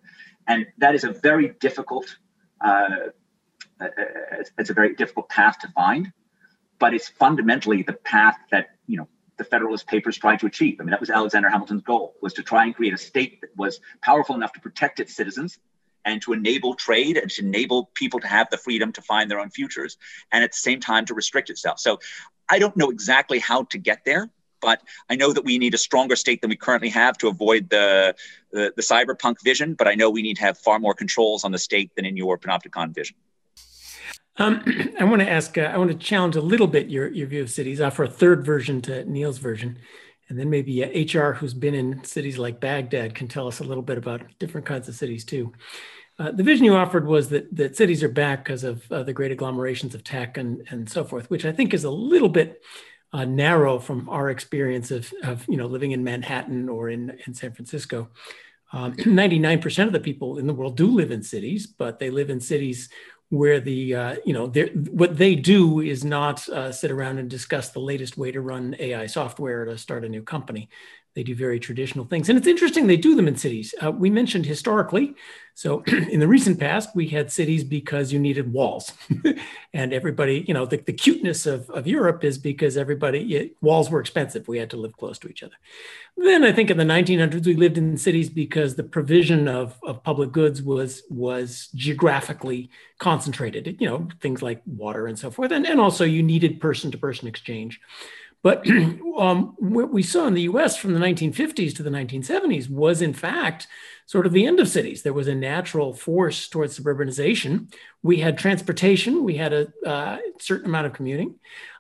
And that is a very difficult uh it's a very difficult path to find but it's fundamentally the path that you know the Federalist Papers tried to achieve. I mean, that was Alexander Hamilton's goal, was to try and create a state that was powerful enough to protect its citizens and to enable trade and to enable people to have the freedom to find their own futures and at the same time to restrict itself. So I don't know exactly how to get there, but I know that we need a stronger state than we currently have to avoid the, the, the cyberpunk vision, but I know we need to have far more controls on the state than in your panopticon vision.
Um, I want to ask, uh, I want to challenge a little bit your, your view of cities, offer a third version to Niall's version. And then maybe uh, HR, who's been in cities like Baghdad, can tell us a little bit about different kinds of cities too. Uh, the vision you offered was that, that cities are back because of uh, the great agglomerations of tech and, and so forth, which I think is a little bit uh, narrow from our experience of, of you know living in Manhattan or in, in San Francisco. Um, 99% of the people in the world do live in cities, but they live in cities where the uh, you know what they do is not uh, sit around and discuss the latest way to run AI software to start a new company. They do very traditional things. And it's interesting, they do them in cities. Uh, we mentioned historically. So in the recent past, we had cities because you needed walls. and everybody, you know, the, the cuteness of, of Europe is because everybody, it, walls were expensive. We had to live close to each other. Then I think in the 1900s, we lived in cities because the provision of, of public goods was, was geographically concentrated, you know, things like water and so forth. And, and also you needed person to person exchange. But um, what we saw in the US from the 1950s to the 1970s was, in fact, sort of the end of cities. There was a natural force towards suburbanization. We had transportation, we had a uh, certain amount of commuting.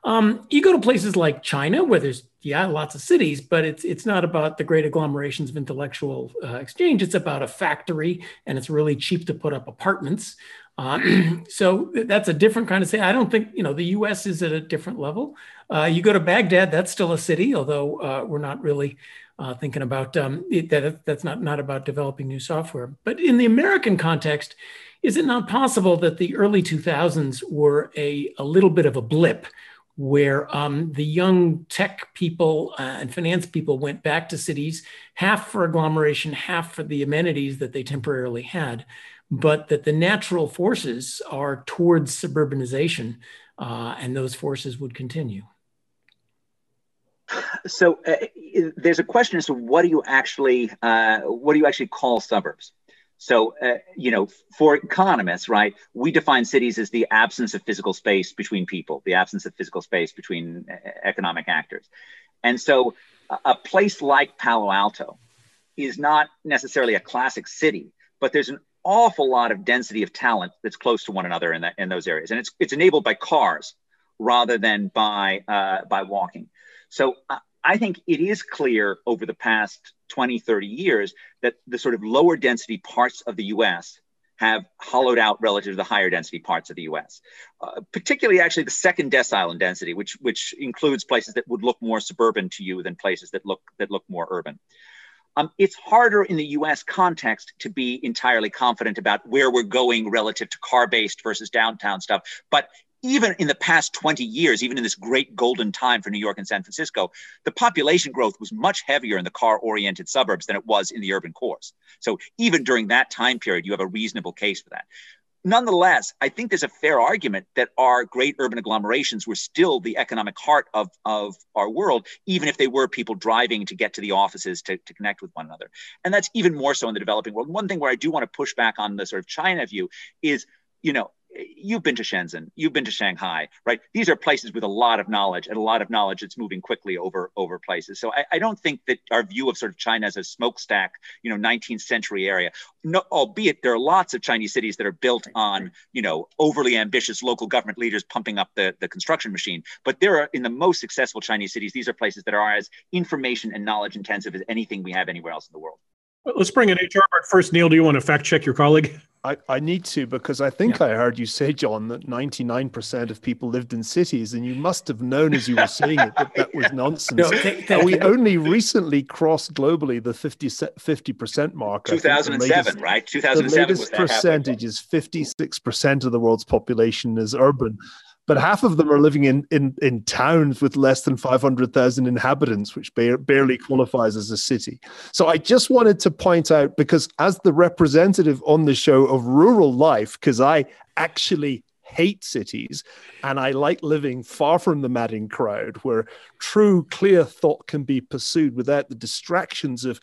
Um, you go to places like China, where there's yeah, lots of cities, but it's it's not about the great agglomerations of intellectual uh, exchange. It's about a factory, and it's really cheap to put up apartments. Uh, so that's a different kind of city. I don't think you know the U.S. is at a different level. Uh, you go to Baghdad, that's still a city, although uh, we're not really uh, thinking about um, it, that. That's not not about developing new software. But in the American context, is it not possible that the early 2000s were a a little bit of a blip? Where um, the young tech people uh, and finance people went back to cities, half for agglomeration, half for the amenities that they temporarily had but that the natural forces are towards suburbanization, uh, and those forces would continue.
So uh, there's a question as to what do you actually uh, what do you actually call suburbs? So uh, you know, for economists, right, we define cities as the absence of physical space between people, the absence of physical space between uh, economic actors, and so a place like Palo Alto is not necessarily a classic city, but there's an awful lot of density of talent that's close to one another in that in those areas, and it's it's enabled by cars rather than by uh, by walking. So uh, I think it is clear over the past 20, 30 years that the sort of lower density parts of the U.S. have hollowed out relative to the higher density parts of the U.S. Uh, particularly, actually, the second decile in density, which which includes places that would look more suburban to you than places that look that look more urban. Um, it's harder in the US context to be entirely confident about where we're going relative to car based versus downtown stuff. But even in the past 20 years, even in this great golden time for New York and San Francisco, the population growth was much heavier in the car oriented suburbs than it was in the urban cores. So even during that time period, you have a reasonable case for that. Nonetheless, I think there's a fair argument that our great urban agglomerations were still the economic heart of, of our world, even if they were people driving to get to the offices to, to connect with one another. And that's even more so in the developing world. One thing where I do want to push back on the sort of China view is, you know, you've been to Shenzhen, you've been to Shanghai, right? These are places with a lot of knowledge and a lot of knowledge that's moving quickly over over places. So I, I don't think that our view of sort of China as a smokestack, you know, 19th century area, no, albeit there are lots of Chinese cities that are built on, you know, overly ambitious local government leaders pumping up the, the construction machine. But there are in the most successful Chinese cities, these are places that are as information and knowledge intensive as anything we have anywhere else in the world.
Let's bring in HR. But first, Niall, do you want to fact check your colleague?
I, I need to because I think yeah. I heard you say, John, that 99% of people lived in cities, and you must have known as you were saying it that that was nonsense. No, th- th- we only recently crossed globally the 50, 50% mark.
2007, latest, right? 2007
the latest percentage is 56% of the world's population is urban but half of them are living in in, in towns with less than 500,000 inhabitants, which ba- barely qualifies as a city. So I just wanted to point out because as the representative on the show of rural life, because I actually hate cities and I like living far from the madding crowd where true, clear thought can be pursued without the distractions of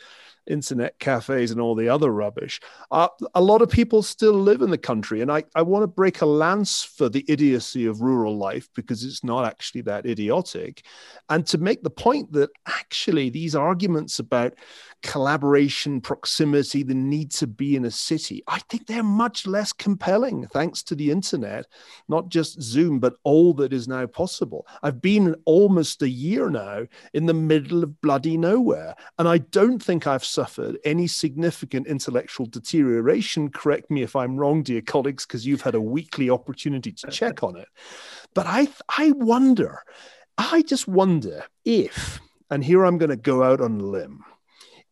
internet cafes and all the other rubbish. Uh, a lot of people still live in the country. And I, I want to break a lance for the idiocy of rural life because it's not actually that idiotic. And to make the point that actually these arguments about collaboration, proximity, the need to be in a city, I think they're much less compelling thanks to the internet, not just Zoom, but all that is now possible. I've been almost a year now in the middle of bloody nowhere, and I don't think I've suffered any significant intellectual deterioration. Correct me if I'm wrong, dear colleagues, because you've had a weekly opportunity to check on it. But I, I wonder, I just wonder if, and here I'm going to go out on a limb,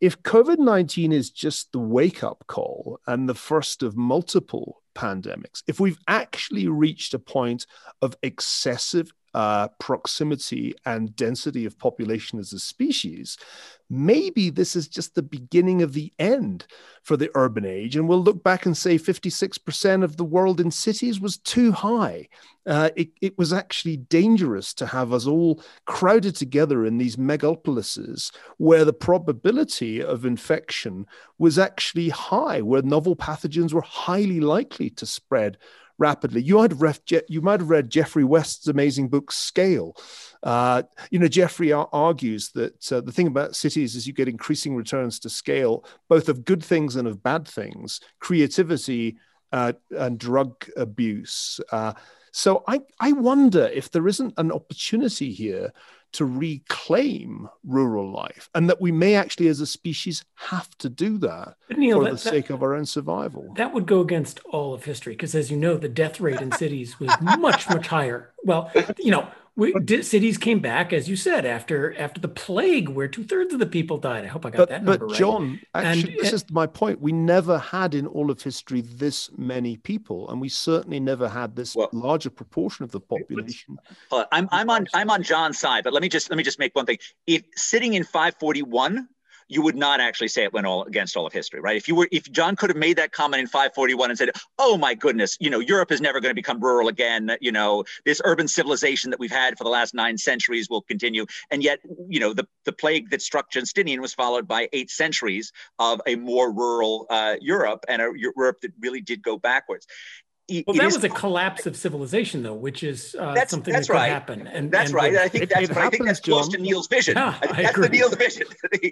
if COVID 19 is just the wake up call and the first of multiple pandemics, if we've actually reached a point of excessive uh, proximity and density of population as a species, maybe this is just the beginning of the end for the urban age. And we'll look back and say 56% of the world in cities was too high. Uh, it, it was actually dangerous to have us all crowded together in these megalopolises where the probability of infection was actually high, where novel pathogens were highly likely to spread rapidly. You might have read, you might have read Geoffrey West's amazing book Scale. Uh, you know, Geoffrey argues that uh, the thing about cities is you get increasing returns to scale, both of good things and of bad things, creativity uh, and drug abuse. Uh, so I, I wonder if there isn't an opportunity here to reclaim rural life, and that we may actually, as a species, have to do that Niall, for that, the sake that, of our own survival.
That would go against all of history, because as you know, the death rate in cities was much, much higher. Well, you know, we, cities came back, as you said, after after the plague, where two thirds of the people died. I hope I got
but,
that number right.
but John, right. actually, and, this eh is my point. We never had in all of history this many people, and we certainly never had this well, larger proportion of the population.
I'm I'm on I'm on John's side, but let me just let me just make one thing. If sitting in 541 you would not actually say it went all against all of history, right? If you were, if John could have made that comment in 541 and said, "Oh my goodness, you know, Europe is never going to become rural again. You know, this urban civilization that we've had for the last nine centuries will continue." And yet, you know, the the plague that struck Justinian was followed by eight centuries of a more rural uh, Europe and a Europe that really did go backwards
well, that was a collapse of civilization, though, which is uh,
that's,
something
that's
that
right.
happen.
And that's and right. I think it, that's it happens, I think that's close John. to Niall's vision. Yeah, that's the Niall's vision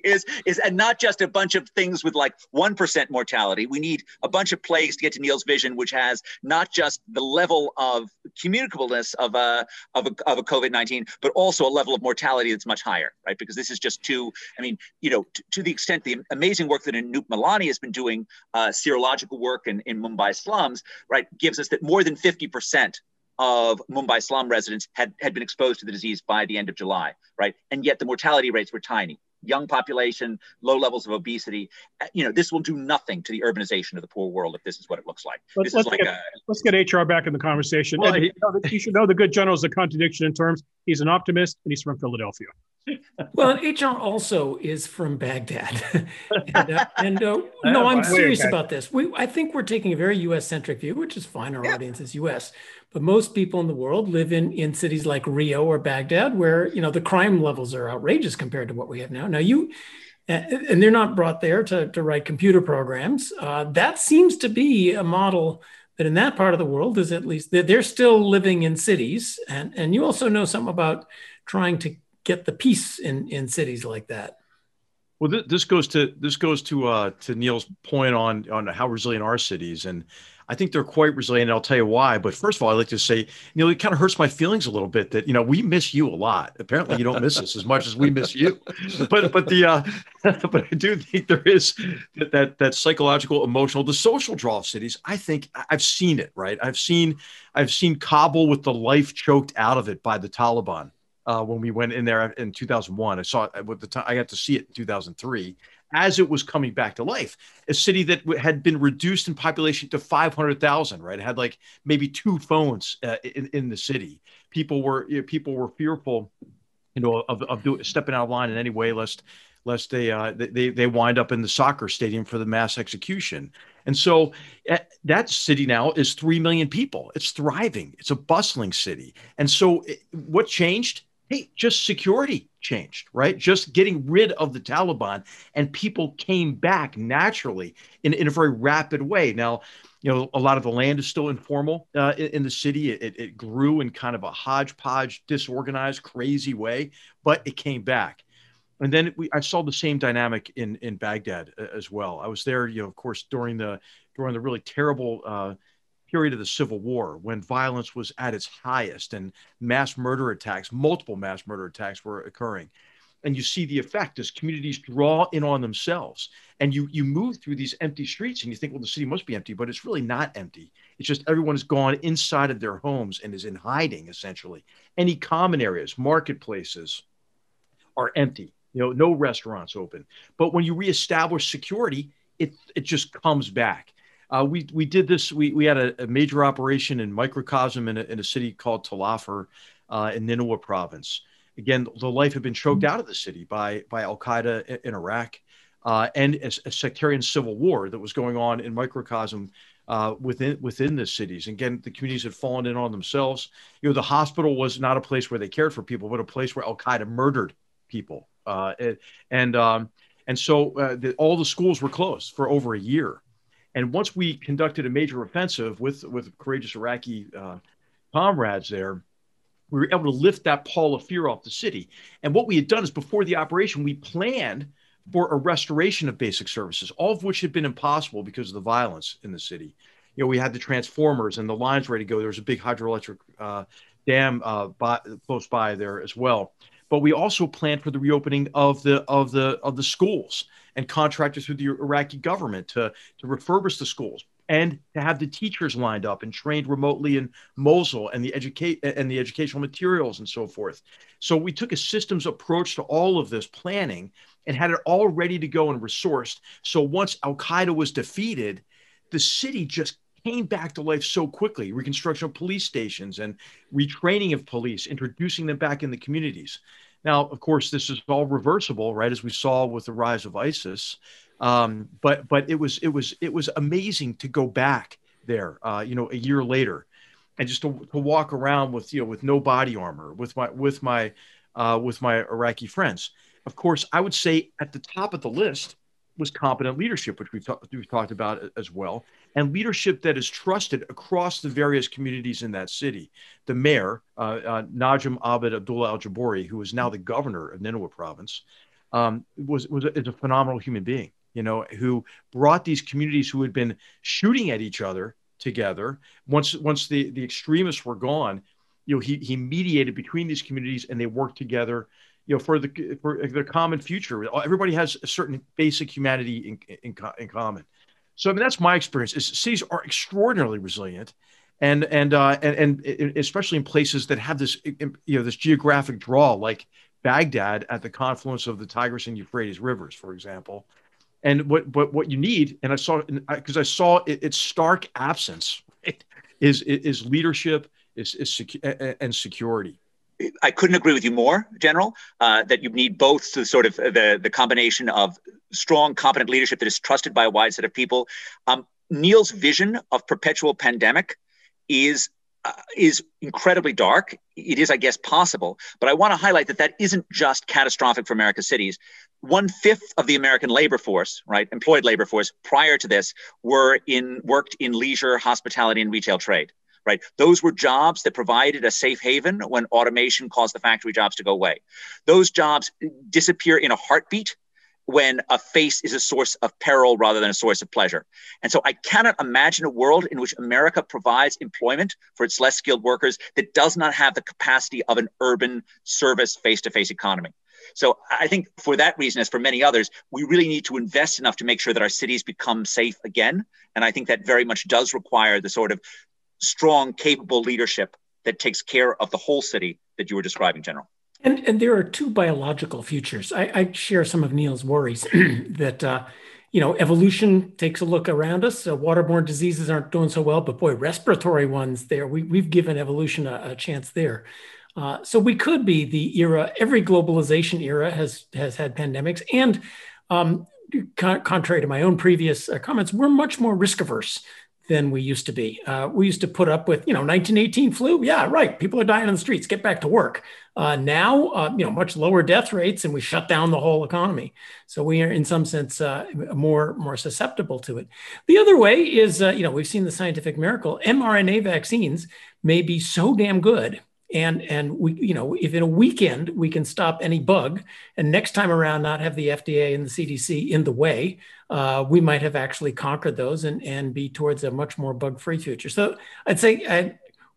is is and not just a bunch of things with like one percent mortality. We need a bunch of plagues to get to Niall's vision, which has not just the level of communicableness of a of a of a COVID nineteen, but also a level of mortality that's much higher, right? Because this is just too. I mean, you know, to, to the extent the amazing work that Anup Malani has been doing, uh, serological work in, in Mumbai slums, right? Gives us that more than 50% of Mumbai slum residents had, had been exposed to the disease by the end of July, right? And yet the mortality rates were tiny. Young population, low levels of obesity. Uh, you know, this will do nothing to the urbanization of the poor world if this is what it looks like.
Let's, let's,
like
get, a, let's get, HR back in the conversation. Well, he, you, know, you should know the good general is a contradiction in terms. He's an optimist, and he's from Philadelphia.
well, HR also is from Baghdad, and, uh, and uh, no, I'm serious about this. We, I think we're taking a very U.S. centric view, which is fine. Our yeah. audience is U.S., but most people in the world live in in cities like Rio or Baghdad, where you know the crime levels are outrageous compared to what we have now. Now you. And they're not brought there to, to write computer programs. Uh, that seems to be a model that in that part of the world is at least they're still living in cities. And, and you also know something about trying to get the peace in in cities like that.
Well, th- this goes to this goes to uh, to Niall's point on on how resilient our cities, and I think they're quite resilient. I'll tell you why. But first of all, I'd like to say, Niall, it kind of hurts my feelings a little bit that you know we miss you a lot. Apparently, you don't miss us as much as we miss you. But but the uh, but I do think there is that, that that psychological, emotional, the social draw of cities. I think I've seen it. Right, I've seen I've seen Kabul with the life choked out of it by the Taliban uh, when we went in there in 2001. I saw it with the time I got to see it in 2003 as it was coming back to life. A city that had been reduced in population to 500,000, right? It had like maybe two phones uh, in, in the city. People were you know, people were fearful, you know, of, of do, stepping out of line in any way, lest lest they uh, they they wind up in the soccer stadium for the mass execution. And so that city now is 3 million people. It's thriving. It's a bustling city. And so it, what changed? Hey, just security changed, right? Just getting rid of the Taliban and people came back naturally in, in a very rapid way. Now, you know, a lot of the land is still informal uh, in, in, the city. It, it grew in kind of a hodgepodge, disorganized, crazy way, but it came back. And then we, I saw the same dynamic in in Baghdad uh, as well. I was there, you know, of course, during the during the really terrible uh, period of the Civil War when violence was at its highest and mass murder attacks, multiple mass murder attacks were occurring. And you see the effect as communities draw in on themselves. And you you move through these empty streets and you think, well, the city must be empty, but it's really not empty. It's just everyone has gone inside of their homes and is in hiding essentially. Any common areas, marketplaces are empty. You know, no restaurants open. But when you reestablish security, it it just comes back. Uh, we we did this. We we had a, a major operation in microcosm in a, in a city called Tal Afar uh, in Nineveh province. Again, the life had been choked mm-hmm. out of the city by by Al Qaeda in, in Iraq, uh, and a, a, sectarian civil war that was going on in microcosm uh, within within the cities. Again, the communities had fallen in on themselves. You know, the hospital was not a place where they cared for people, but a place where Al Qaeda murdered people. Uh, and um, and so uh, the, all the schools were closed for over a year. And once we conducted a major offensive with with courageous Iraqi uh, comrades there, we were able to lift that pall of fear off the city. And what we had done is before the operation, we planned for a restoration of basic services, all of which had been impossible because of the violence in the city. You know, we had the transformers and the lines ready to go. There was a big hydroelectric uh, dam uh, by, close by there as well. But we also planned for the reopening of the of the of the schools and contractors through the Iraqi government to, to refurbish the schools and to have the teachers lined up and trained remotely in Mosul and the educate and the educational materials and so forth. So we took a systems approach to all of this planning and had it all ready to go and resourced. So once Al Qaeda was defeated, the city just came back to life so quickly. Reconstruction of police stations and retraining of police, introducing them back in the communities. Now, of course, this is all reversible, right? As we saw with the rise of ISIS. Um, but but it was it was it was amazing to go back there, uh, you know, a year later, and just to, to walk around with you know with no body armor, with my with my uh, with my Iraqi friends. Of course, I would say at the top of the list was competent leadership, which we've, ta- we've talked about as well, and leadership that is trusted across the various communities in that city. The mayor, uh, uh, Abed Abdullah Al Jabouri, who is now the governor of Nineveh province, um, was, was a, is a phenomenal human being, you know, who brought these communities who had been shooting at each other together. Once, once the, the extremists were gone, you know, he, he mediated between these communities and they worked together you know for the for their common future everybody has a certain basic humanity in, in, in common so i mean that's my experience is cities are extraordinarily resilient and and uh and, and especially in places that have this you know this geographic draw like baghdad at the confluence of the tigris and euphrates rivers for example. And what what what you need and i saw because i saw it, its stark absence right, is is leadership is is secu- and security
I couldn't agree with you more, General. Uh, that you need both the sort of the the combination of strong, competent leadership that is trusted by a wide set of people. Um, Niall's vision of perpetual pandemic is uh, is incredibly dark. It is, I guess, possible, but I want to highlight that that isn't just catastrophic for America's cities. One fifth of the American labor force, right, employed labor force, prior to this, were in worked in leisure, hospitality, and retail trade. Right, those were jobs that provided a safe haven when automation caused the factory jobs to go away. Those jobs disappear in a heartbeat when a face is a source of peril rather than a source of pleasure. And so I cannot imagine a world in which America provides employment for its less skilled workers that does not have the capacity of an urban service face to face economy. So I think for that reason, as for many others, we really need to invest enough to make sure that our cities become safe again. And I think that very much does require the sort of strong, capable leadership that takes care of the whole city that you were describing, General.
And, and there are two biological futures. I, I share some of Niall's worries that, uh, you know, evolution takes a look around us. Uh, waterborne diseases aren't doing so well, but boy, respiratory ones there, we, we've given evolution a, a chance there. Uh, so we could be the era, every globalization era has, has had pandemics. And um, contrary to my own previous uh, comments, we're much more risk averse than we used to be. Uh, we used to put up with, you know, 1918 flu. Yeah, right. People are dying on the streets. Get back to work. Uh, now, uh, you know, much lower death rates, and we shut down the whole economy. So we are, in some sense, uh, more more susceptible to it. The other way is, uh, you know, we've seen the scientific miracle. mRNA vaccines may be so damn good and and we you know if in a weekend we can stop any bug and next time around not have the fda and the cdc in the way uh, we might have actually conquered those and and be towards a much more bug free future. So i'd say uh,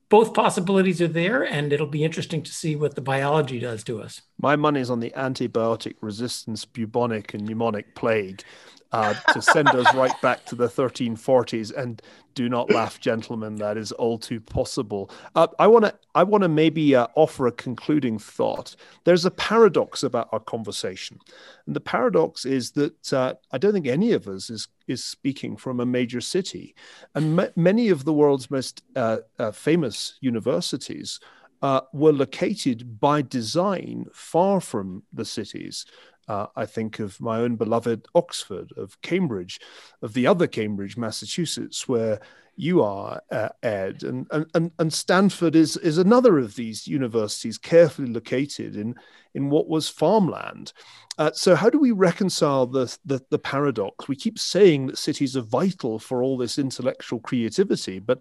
both possibilities are there and it'll be interesting to see what the biology does to us.
My money's on the antibiotic resistance bubonic and pneumonic plague uh, to send us right back to the 1340s. And do not laugh, gentlemen. That is all too possible. Uh, I want to. I want to maybe uh, offer a concluding thought. There's a paradox about our conversation, and the paradox is that uh, I don't think any of us is is speaking from a major city, and many of the world's most uh, uh, famous universities. Uh, were located by design far from the cities. Uh, I think of my own beloved Oxford, of Cambridge, of the other Cambridge, Massachusetts, where you are, uh, Ed, and, and and Stanford is is another of these universities carefully located in in what was farmland. Uh, so how do we reconcile the, the the paradox? We keep saying that cities are vital for all this intellectual creativity, but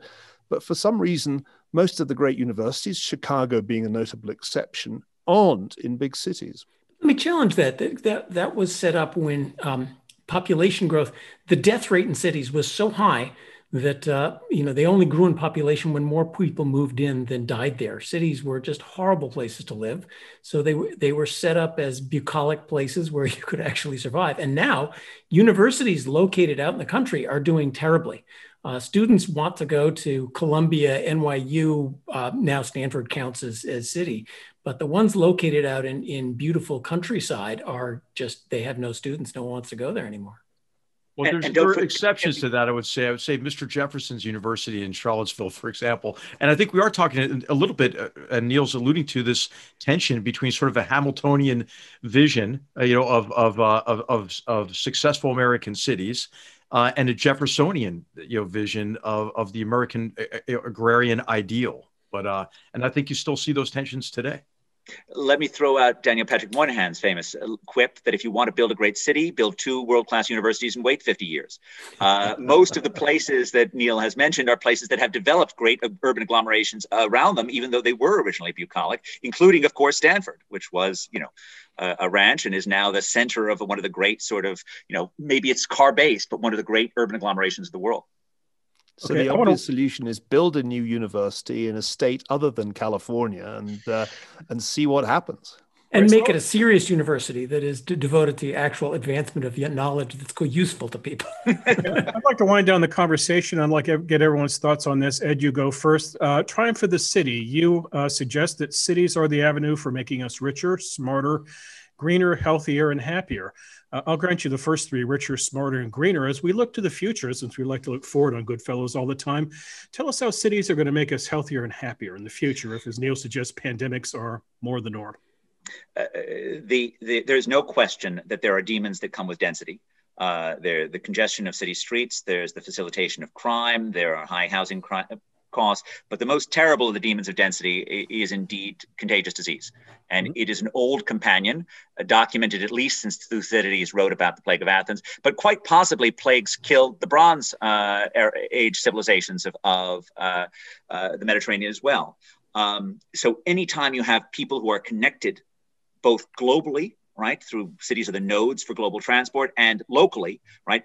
but for some reason, most of the great universities, Chicago being a notable exception, aren't in big cities.
Let me challenge that. That that, that was set up when um, population growth, the death rate in cities was so high that uh, you know they only grew in population when more people moved in than died there. Cities were just horrible places to live, so they they were set up as bucolic places where you could actually survive. And now universities located out in the country are doing terribly. Uh, students want to go to Columbia, NYU, uh, now Stanford counts as, as city, but the ones located out in, in beautiful countryside are just, they have no students. No one wants to go there anymore.
Well, there's, there are exceptions to that. I would say. I would say Mr. Jefferson's University in Charlottesville, for example. And I think we are talking a little bit, uh, and Niall's alluding to this tension between sort of a Hamiltonian vision, uh, you know, of of, uh, of of of successful American cities, uh, and a Jeffersonian, you know, vision of of the American uh, uh, agrarian ideal. But uh, and I think you still see those tensions today.
Let me throw out Daniel Patrick Moynihan's famous quip that if you want to build a great city, build two world class universities and wait 50 years. Uh, most of the places that Niall has mentioned are places that have developed great urban agglomerations around them, even though they were originally bucolic, including, of course, Stanford, which was, you know, a, a ranch and is now the center of one of the great sort of, you know, maybe it's car based, but one of the great urban agglomerations of the world.
So okay, the obvious wanna... solution is build a new university in a state other than California and uh, and see what happens.
And make it a serious university that is devoted to the actual advancement of knowledge that's useful to people.
I'd like to wind down the conversation. I'd like to get everyone's thoughts on this. Ed, you go first. Uh, Triumph for the city. You uh, suggest that cities are the avenue for making us richer, smarter, greener, healthier, and happier. Uh, I'll grant you the first three richer, smarter, and greener. As we look to the future, since we like to look forward on Goodfellows all the time, tell us how cities are going to make us healthier and happier in the future if, as Niall suggests, pandemics are more the norm.
Uh, the, the, there's no question that there are demons that come with density. Uh, there, the congestion of city streets. There's the facilitation of crime. There are high housing crime, costs. But the most terrible of the demons of density is indeed contagious disease. And mm-hmm. it is an old companion, uh, documented at least since Thucydides wrote about the plague of Athens. But quite possibly, plagues killed the Bronze uh, Age civilizations of, of uh, uh, the Mediterranean as well. Um, so anytime you have people who are connected both globally right? Through cities are the nodes for global transport, and locally, right?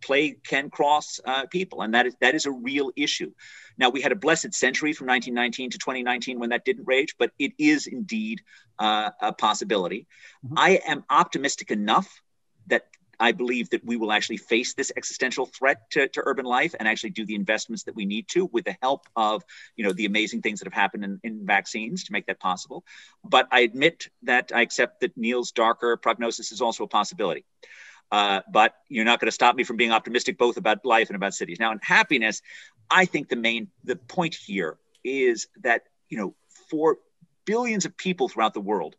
Plague can cross uh, people, and that is that is a real issue. Now we had a blessed century from 1919 to 2019 when that didn't rage, but it is indeed uh, a possibility. Mm-hmm. I am optimistic enough that I believe that we will actually face this existential threat to, to urban life and actually do the investments that we need to with the help of, you know, the amazing things that have happened in, in vaccines to make that possible. But I admit that I accept that Niall's darker prognosis is also a possibility. Uh, but you're not going to stop me from being optimistic both about life and about cities. Now, in happiness, I think the main the point here is that you know for billions of people throughout the world,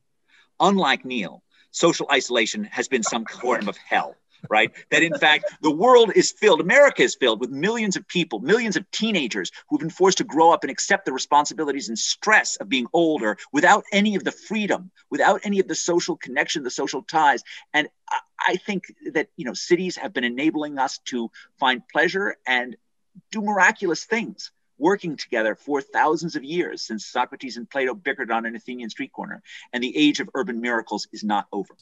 unlike Niall, social isolation has been some form of hell right? That in fact, the world is filled, America is filled with millions of people, millions of teenagers who've been forced to grow up and accept the responsibilities and stress of being older without any of the freedom, without any of the social connection, the social ties. And I think that, you know, cities have been enabling us to find pleasure and do miraculous things working together for thousands of years since Socrates and Plato bickered on an Athenian street corner. And the age of urban miracles is not over.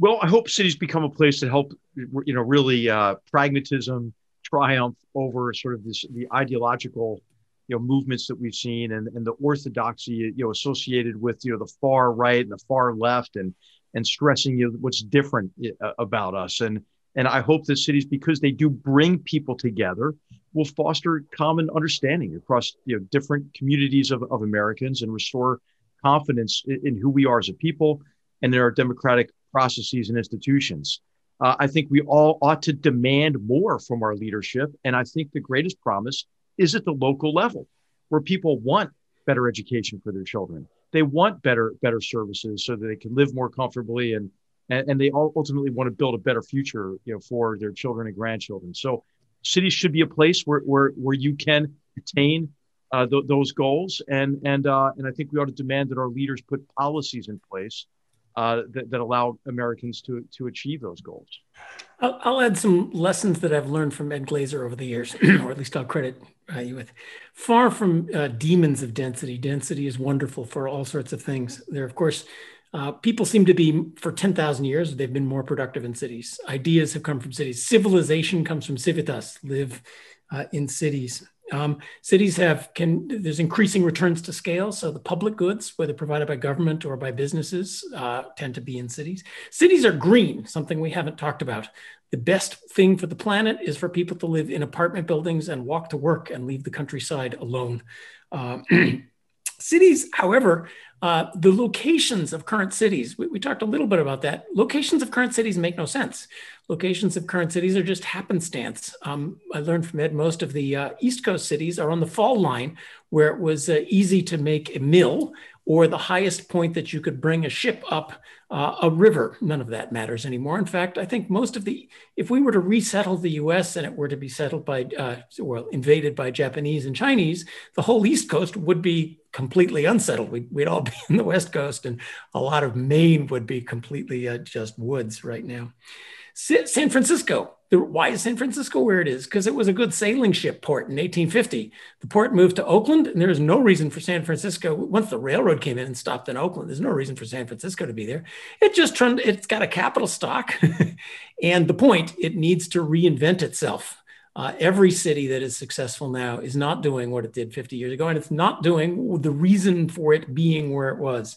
Well, I hope cities become a place that help, you know, really uh, pragmatism triumph over sort of this the ideological, you know, movements that we've seen and, and the orthodoxy, you know, associated with you know the far right and the far left and and stressing you know, what's different uh, about us and and I hope that cities, because they do bring people together, will foster common understanding across you know, different communities of, of Americans and restore confidence in, in who we are as a people and in our democratic processes and institutions. Uh, I think we all ought to demand more from our leadership. And I think the greatest promise is at the local level, where people want better education for their children. They want better better services so that they can live more comfortably and and, and they all ultimately want to build a better future, you know, for their children and grandchildren. So cities should be a place where where where you can attain uh, th- those goals, and and uh, and I think we ought to demand that our leaders put policies in place uh, that, that allow Americans to to achieve those goals.
I'll, I'll, add some lessons that I've learned from Ed Glaeser over the years, or at least I'll credit uh, you with. Far from uh, demons of density, density is wonderful for all sorts of things. There, of course, uh, people seem to be, for 10,000 years, they've been more productive in cities. Ideas have come from cities. Civilization comes from civitas, live uh, in cities. Um, cities have, can, there's increasing returns to scale. So the public goods, whether provided by government or by businesses, uh, tend to be in cities. Cities are green, something we haven't talked about. The best thing for the planet is for people to live in apartment buildings and walk to work and leave the countryside alone. Uh, cities, however, uh, the locations of current cities, we, we, talked a little bit about that. Locations of current cities make no sense. Locations of current cities are just happenstance. Um, I learned from Ed, most of the uh, East Coast cities are on the fall line where it was uh, easy to make a mill or the highest point that you could bring a ship up uh, a river. None of that matters anymore. In fact, I think most of the, if we were to resettle the US and it were to be settled by, uh, well, invaded by Japanese and Chinese, the whole East Coast would be completely unsettled. We'd, we'd all be in the West Coast and a lot of Maine would be completely uh, just woods right now. San Francisco. The, why is San Francisco where it is? Because it was a good sailing ship port in 1850. The port moved to Oakland, and there's no reason for San Francisco. Once the railroad came in and stopped in Oakland, there's no reason for San Francisco to be there. It just turned. It's got a capital stock, and the point it needs to reinvent itself. Uh, every city that is successful now is not doing what it did 50 years ago, and it's not doing the reason for it being where it was.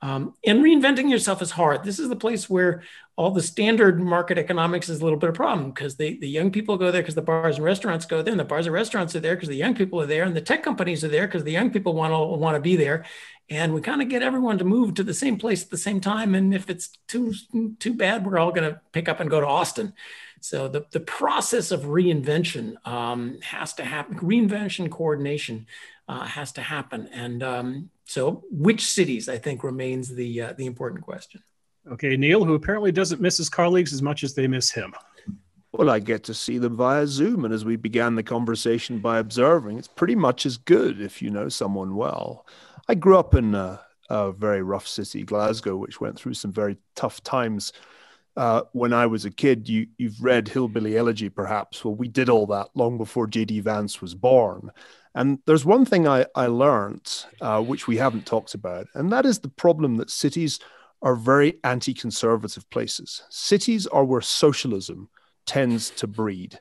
Um, and reinventing yourself is hard. This is the place where all the standard market economics is a little bit of a problem because the, the young people go there because the bars and restaurants go there, and the bars and restaurants are there because the young people are there, and the tech companies are there because the young people want to want to be there. and we kind of get everyone to move to the same place at the same time. And if it's too too bad, we're all going to pick up and go to Austin. So the, the process of reinvention um, has to happen. Reinvention coordination uh, has to happen. And um, so, which cities I think remains the uh, the important question.
Okay, Niall, who apparently doesn't miss his colleagues as much as they miss him.
Well, I get to see them via Zoom. And as we began the conversation by observing, it's pretty much as good if you know someone well. I grew up in a, a very rough city, Glasgow, which went through some very tough times. Uh, when I was a kid, you, you've read Hillbilly Elegy, perhaps. Well, we did all that long before J.D. Vance was born. And there's one thing I, I learned, uh, which we haven't talked about, and that is the problem that cities are very anti conservative places. Cities are where socialism tends to breed.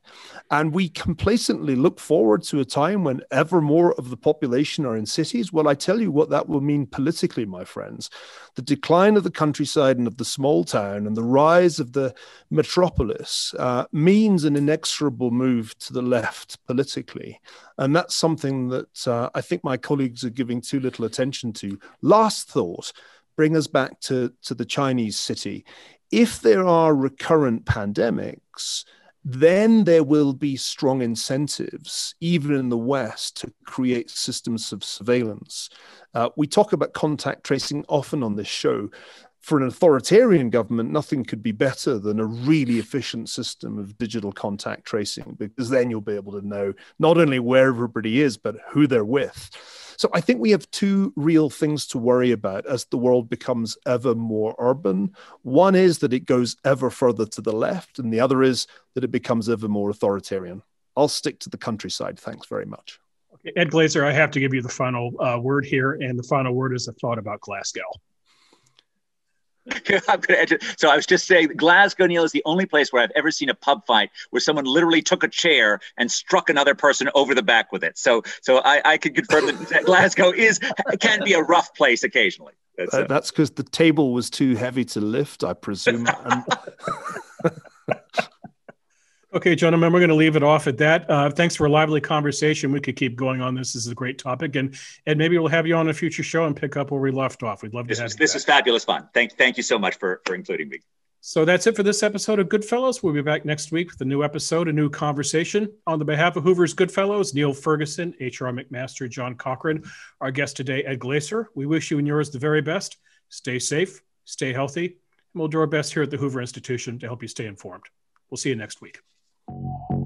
And we complacently look forward to a time when ever more of the population are in cities. Well, I tell you what that will mean politically, my friends. The decline of the countryside and of the small town and the rise of the metropolis uh, means an inexorable move to the left politically. And that's something that uh, I think my colleagues are giving too little attention to. Last thought bring us back to, to the Chinese city if there are recurrent pandemics, then there will be strong incentives, even in the West, to create systems of surveillance. Uh, we talk about contact tracing often on this show. For an authoritarian government, nothing could be better than a really efficient system of digital contact tracing, because then you'll be able to know not only where everybody is, but who they're with. So I think we have two real things to worry about as the world becomes ever more urban. One is that it goes ever further to the left, and the other is that it becomes ever more authoritarian. I'll stick to the countryside. Thanks very much.
Ed Glaeser, I have to give you the final uh, word here, and the final word is a thought about Glasgow.
I'm going to so I was just saying, Glasgow, Niall, is the only place where I've ever seen a pub fight where someone literally took a chair and struck another person over the back with it. So, so I, I can confirm that Glasgow is can be a rough place occasionally.
That's uh, uh because the table was too heavy to lift, I presume.
Okay, gentlemen, we're going to leave it off at that. Uh, thanks for a lively conversation. We could keep going on this. This is a great topic, and and maybe we'll have you on a future show and pick up where we left off. We'd love
this
to
have
was,
This is fabulous fun. Thank thank you so much for for including me.
So that's it for this episode of Goodfellows. We'll be back next week with a new episode, a new conversation. On the behalf of Hoover's Goodfellows, Niall Ferguson, HR McMaster, John Cochrane, our guest today, Ed Glaeser, We wish you and yours the very best. Stay safe, stay healthy, and we'll do our best here at the Hoover Institution to help you stay informed. We'll see you next week. Thank you.